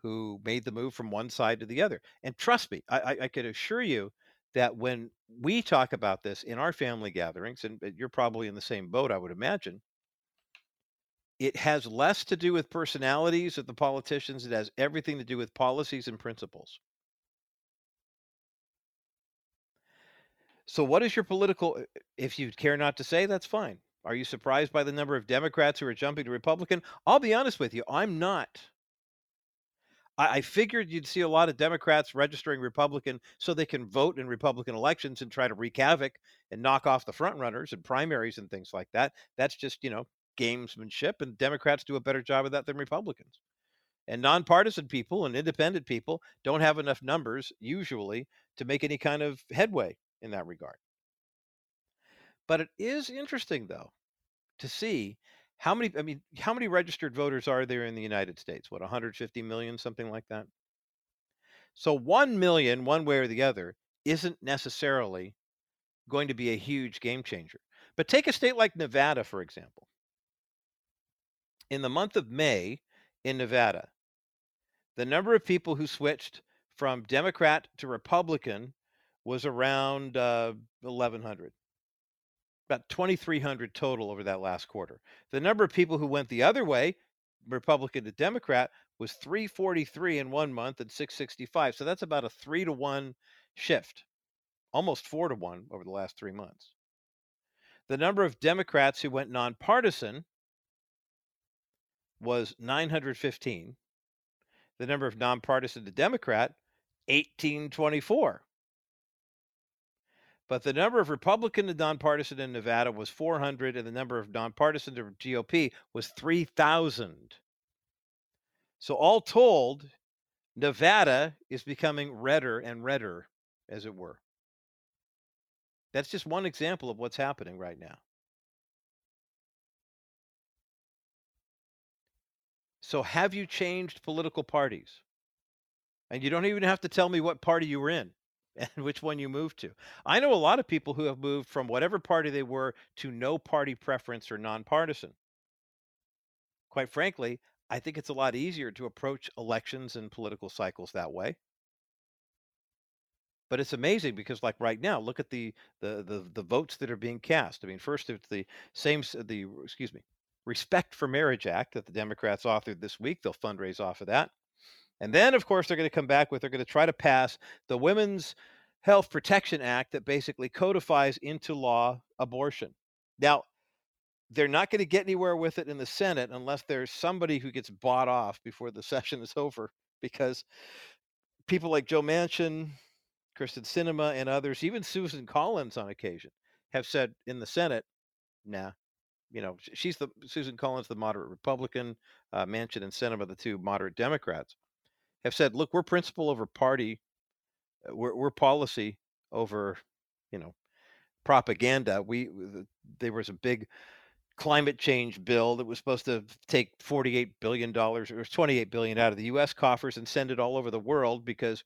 who made the move from one side to the other. And trust me, I, I, I can assure you that when we talk about this in our family gatherings, and you're probably in the same boat, I would imagine, it has less to do with personalities of the politicians. It has everything to do with policies and principles. So, what is your political? If you care not to say, that's fine. Are you surprised by the number of Democrats who are jumping to Republican? I'll be honest with you, I'm not. I, I figured you'd see a lot of Democrats registering Republican so they can vote in Republican elections and try to wreak havoc and knock off the front runners and primaries and things like that. That's just, you know, gamesmanship, and Democrats do a better job of that than Republicans. And nonpartisan people and independent people don't have enough numbers, usually, to make any kind of headway in that regard. But it is interesting, though, to see how many, I mean, how many registered voters are there in the United States? What, 150 million, something like that? So 1 million, one way or the other, isn't necessarily going to be a huge game changer. But take a state like Nevada, for example. In the month of May in Nevada, the number of people who switched from Democrat to Republican was around uh, 1,100 about 2,300 total over that last quarter. The number of people who went the other way, Republican to Democrat, was 343 in one month and 665. So that's about a three to one shift, almost four to one over the last three months. The number of Democrats who went nonpartisan was 915. The number of nonpartisan to Democrat, 1824. But the number of Republican to nonpartisan in Nevada was 400, and the number of nonpartisan to GOP was 3,000. So, all told, Nevada is becoming redder and redder, as it were. That's just one example of what's happening right now. So, have you changed political parties? And you don't even have to tell me what party you were in and which one you moved to. I know a lot of people who have moved from whatever party they were to no party preference or nonpartisan. Quite frankly, I think it's a lot easier to approach elections and political cycles that way. But it's amazing because, like right now, look at the the the, the votes that are being cast. I mean, first it's the same the excuse me, Respect for Marriage Act that the Democrats authored this week. They'll fundraise off of that. And then, of course, they're going to come back with, they're going to try to pass the Women's Health Protection Act that basically codifies into law abortion. Now, they're not going to get anywhere with it in the Senate unless there's somebody who gets bought off before the session is over, because people like Joe Manchin, Kyrsten Sinema, and others, even Susan Collins on occasion, have said in the Senate, nah, you know, she's the Susan Collins, the moderate Republican, uh, Manchin and Sinema, the two moderate Democrats have said, look, we're principle over party, uh, we're, we're policy over, you know, propaganda. We there was a big climate change bill that was supposed to take 48 billion dollars or 28 billion out of the US coffers and send it all over the world because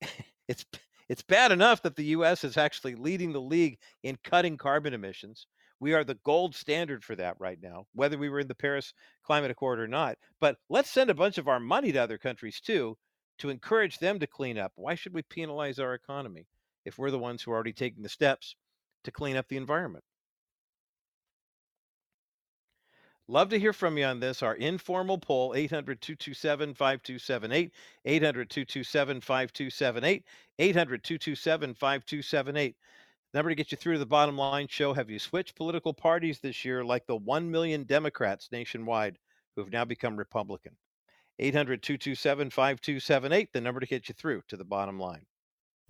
it's it's bad enough that the US is actually leading the league in cutting carbon emissions. We are the gold standard for that right now, whether we were in the Paris Climate Accord or not. But let's send a bunch of our money to other countries too to encourage them to clean up. Why should we penalize our economy if we're the ones who are already taking the steps to clean up the environment? Love to hear from you on this. Our informal poll, 800 227 5278, 800 227 5278, 800 227 5278. Number to get you through to the bottom line show. Have you switched political parties this year like the 1 million Democrats nationwide who have now become Republican? 800 227 5278, the number to get you through to the bottom line.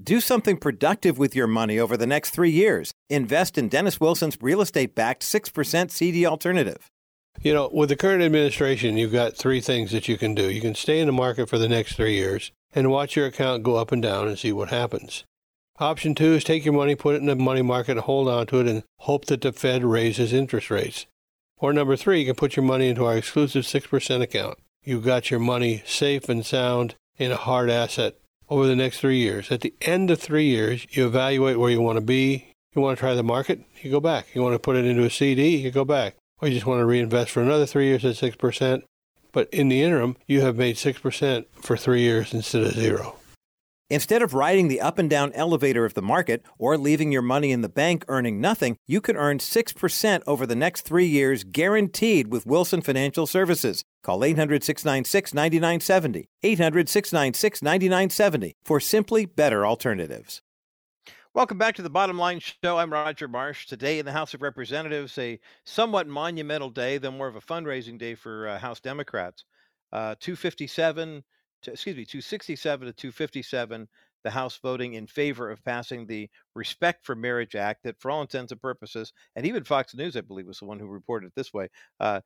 Do something productive with your money over the next three years. Invest in Dennis Wilson's real estate backed 6% CD alternative. You know, with the current administration, you've got three things that you can do. You can stay in the market for the next three years and watch your account go up and down and see what happens. Option two is take your money, put it in the money market, hold on to it and hope that the Fed raises interest rates. Or number three, you can put your money into our exclusive 6% account. You've got your money safe and sound in a hard asset over the next three years. At the end of three years, you evaluate where you want to be. You want to try the market, you go back. You want to put it into a CD, you go back. Or you just want to reinvest for another three years at 6%. But in the interim, you have made 6% for three years instead of zero. Instead of riding the up and down elevator of the market or leaving your money in the bank earning nothing, you can earn 6% over the next three years guaranteed with Wilson Financial Services. Call 800 696 9970. 800 696 9970 for simply better alternatives. Welcome back to the Bottom Line Show. I'm Roger Marsh. Today in the House of Representatives, a somewhat monumental day, though more of a fundraising day for uh, House Democrats. Uh, 257, to, excuse me, 267 to 257, the House voting in favor of passing the Respect for Marriage Act that, for all intents and purposes, and even Fox News, I believe, was the one who reported it this way, uh,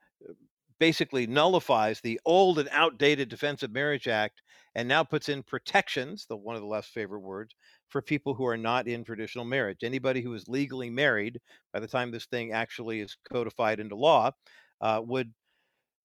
basically nullifies the old and outdated Defense of Marriage Act and now puts in protections, the one of the less favorite words, for people who are not in traditional marriage. Anybody who is legally married by the time this thing actually is codified into law uh, would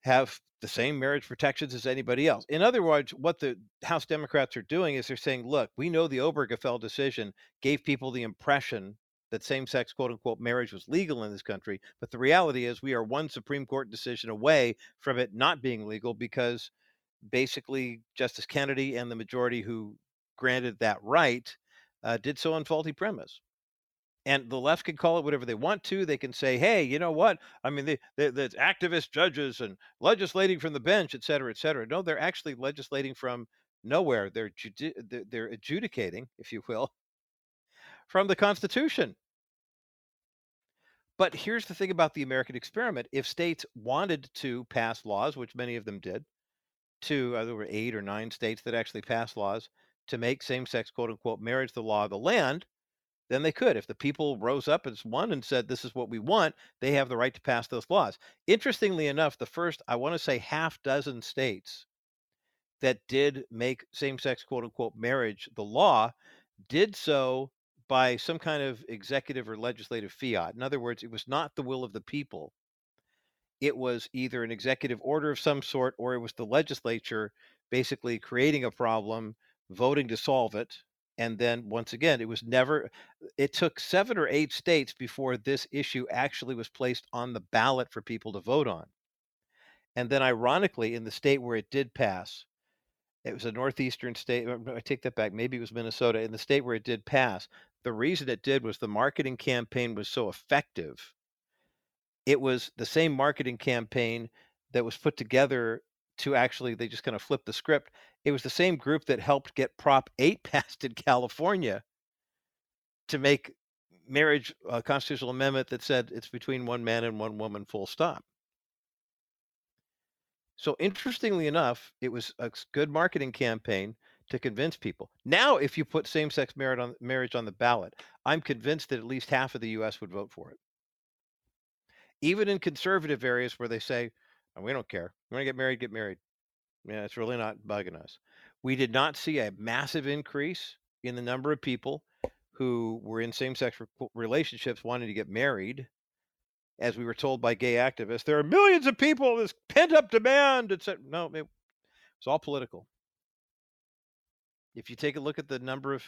have the same marriage protections as anybody else. In other words, what the House Democrats are doing is they're saying, look, we know the Obergefell decision gave people the impression that same sex, quote unquote, marriage was legal in this country. But the reality is, we are one Supreme Court decision away from it not being legal because basically Justice Kennedy and the majority who granted that right uh, did so on faulty premise. And the left can call it whatever they want to. They can say, "Hey, you know what? I mean, the, the, the activist judges and legislating from the bench, et cetera, et cetera." No, they're actually legislating from nowhere. They're judi- they're adjudicating, if you will, from the Constitution. But here's the thing about the American experiment: if states wanted to pass laws, which many of them did, to uh, there were eight or nine states that actually passed laws to make same-sex quote unquote marriage the law of the land, then they could. If the people rose up as one and said, This is what we want, they have the right to pass those laws. Interestingly enough, the first, I want to say, half dozen states that did make same sex quote unquote marriage the law did so by some kind of executive or legislative fiat. In other words, it was not the will of the people. It was either an executive order of some sort or it was the legislature basically creating a problem, voting to solve it, and then once again it was never it took seven or eight states before this issue actually was placed on the ballot for people to vote on. And then ironically in the state where it did pass it was a northeastern state um, i take that back maybe it was minnesota in the state where it did pass the reason it did was the marketing campaign was so effective. It was the same marketing campaign that was put together to actually they just kind of flipped the script it was the same group that helped get Prop 8 passed in California to make marriage a constitutional amendment that said it's between one man and one woman, full stop. So, interestingly enough, it was a good marketing campaign to convince people. Now, if you put same sex marriage on the ballot, I'm convinced that at least half of the US would vote for it. Even in conservative areas where they say, oh, we don't care. You want to get married, get married. Yeah, it's really not bugging us. We did not see a massive increase in the number of people who were in same-sex relationships wanting to get married. As we were told by gay activists, there are millions of people, this pent-up demand, etc. No, it was all political. If you take a look at the number of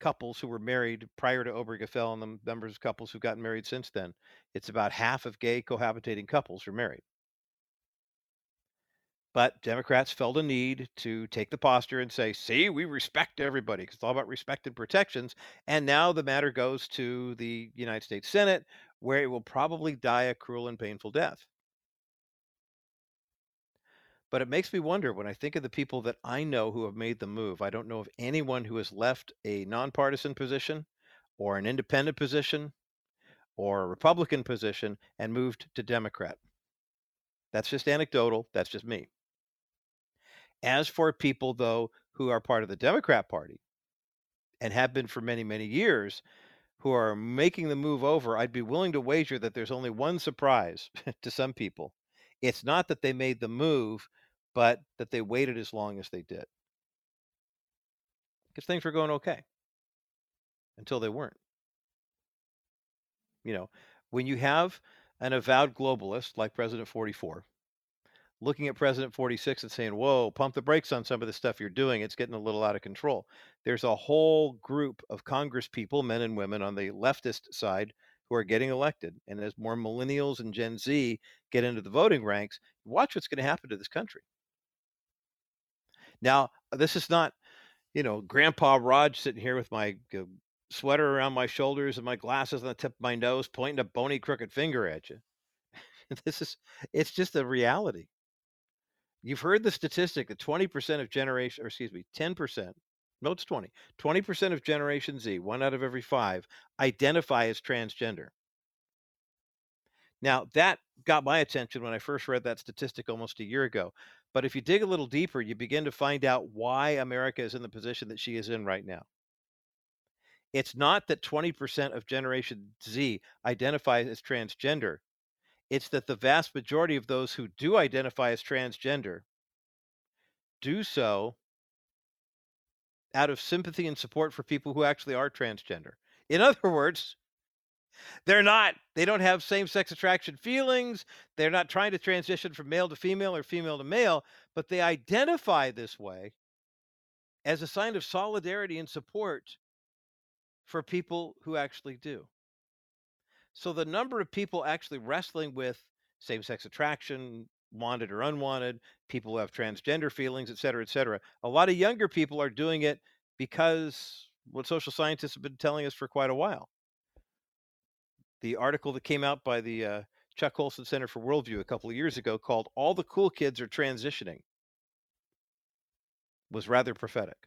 couples who were married prior to Obergefell and the numbers of couples who've gotten married since then, it's about half of gay cohabitating couples are married. But Democrats felt a need to take the posture and say, see, we respect everybody because it's all about respect and protections. And now the matter goes to the United States Senate, where it will probably die a cruel and painful death. But it makes me wonder when I think of the people that I know who have made the move. I don't know of anyone who has left a nonpartisan position or an independent position or a Republican position and moved to Democrat. That's just anecdotal. That's just me. As for people, though, who are part of the Democrat Party and have been for many, many years, who are making the move over, I'd be willing to wager that there's only one surprise to some people. It's not that they made the move, but that they waited as long as they did. Because things were going okay until they weren't. You know, when you have an avowed globalist like President 44, looking at President 46 and saying, whoa, pump the brakes on some of the stuff you're doing. It's getting a little out of control. There's a whole group of Congress people, men and women on the leftist side, who are getting elected. And as more millennials and Gen Z get into the voting ranks, watch what's going to happen to this country. Now, this is not, you know, Grandpa Raj sitting here with my uh, sweater around my shoulders and my glasses on the tip of my nose, pointing a bony, crooked finger at you. this is, it's just a reality. You've heard the statistic that 20% of generation, or excuse me, 10% No, it's 20. 20% of Generation Z, one out of every five, identify as transgender. Now, that got my attention when I first read that statistic almost a year ago. But if you dig a little deeper, you begin to find out why America is in the position that she is in right now. It's not that 20% of Generation Z identify as transgender. It's that the vast majority of those who do identify as transgender do so out of sympathy and support for people who actually are transgender. In other words, they're not, they don't have same sex attraction feelings. They're not trying to transition from male to female or female to male, but they identify this way as a sign of solidarity and support for people who actually do. So the number of people actually wrestling with same sex attraction, wanted or unwanted, people who have transgender feelings, et cetera, et cetera. A lot of younger people are doing it because what social scientists have been telling us for quite a while. The article that came out by the uh, Chuck Colson Center for Worldview a couple of years ago called All the Cool Kids Are Transitioning was rather prophetic.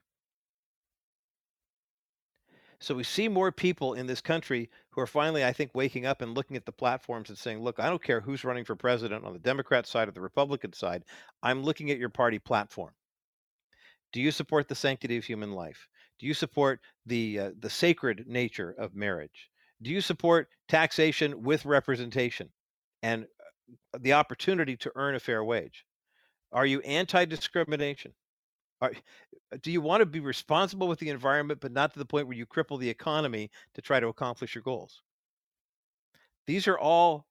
So we see more people in this country who are finally, I think, waking up and looking at the platforms and saying, look, I don't care who's running for president on the Democrat side or the Republican side. I'm looking at your party platform. Do you support the sanctity of human life? Do you support the uh, the sacred nature of marriage? Do you support taxation with representation and uh, the opportunity to earn a fair wage? Are you anti-discrimination? Are, uh, do you want to be responsible with the environment, but not to the point where you cripple the economy to try to accomplish your goals? These are all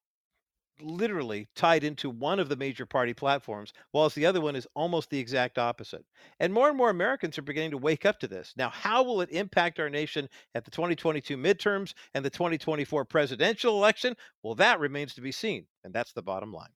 literally tied into one of the major party platforms, whilst the other one is almost the exact opposite. And more and more Americans are beginning to wake up to this. Now, how will it impact our nation at the 2022 midterms and the 2024 presidential election? Well, that remains to be seen. And that's the bottom line.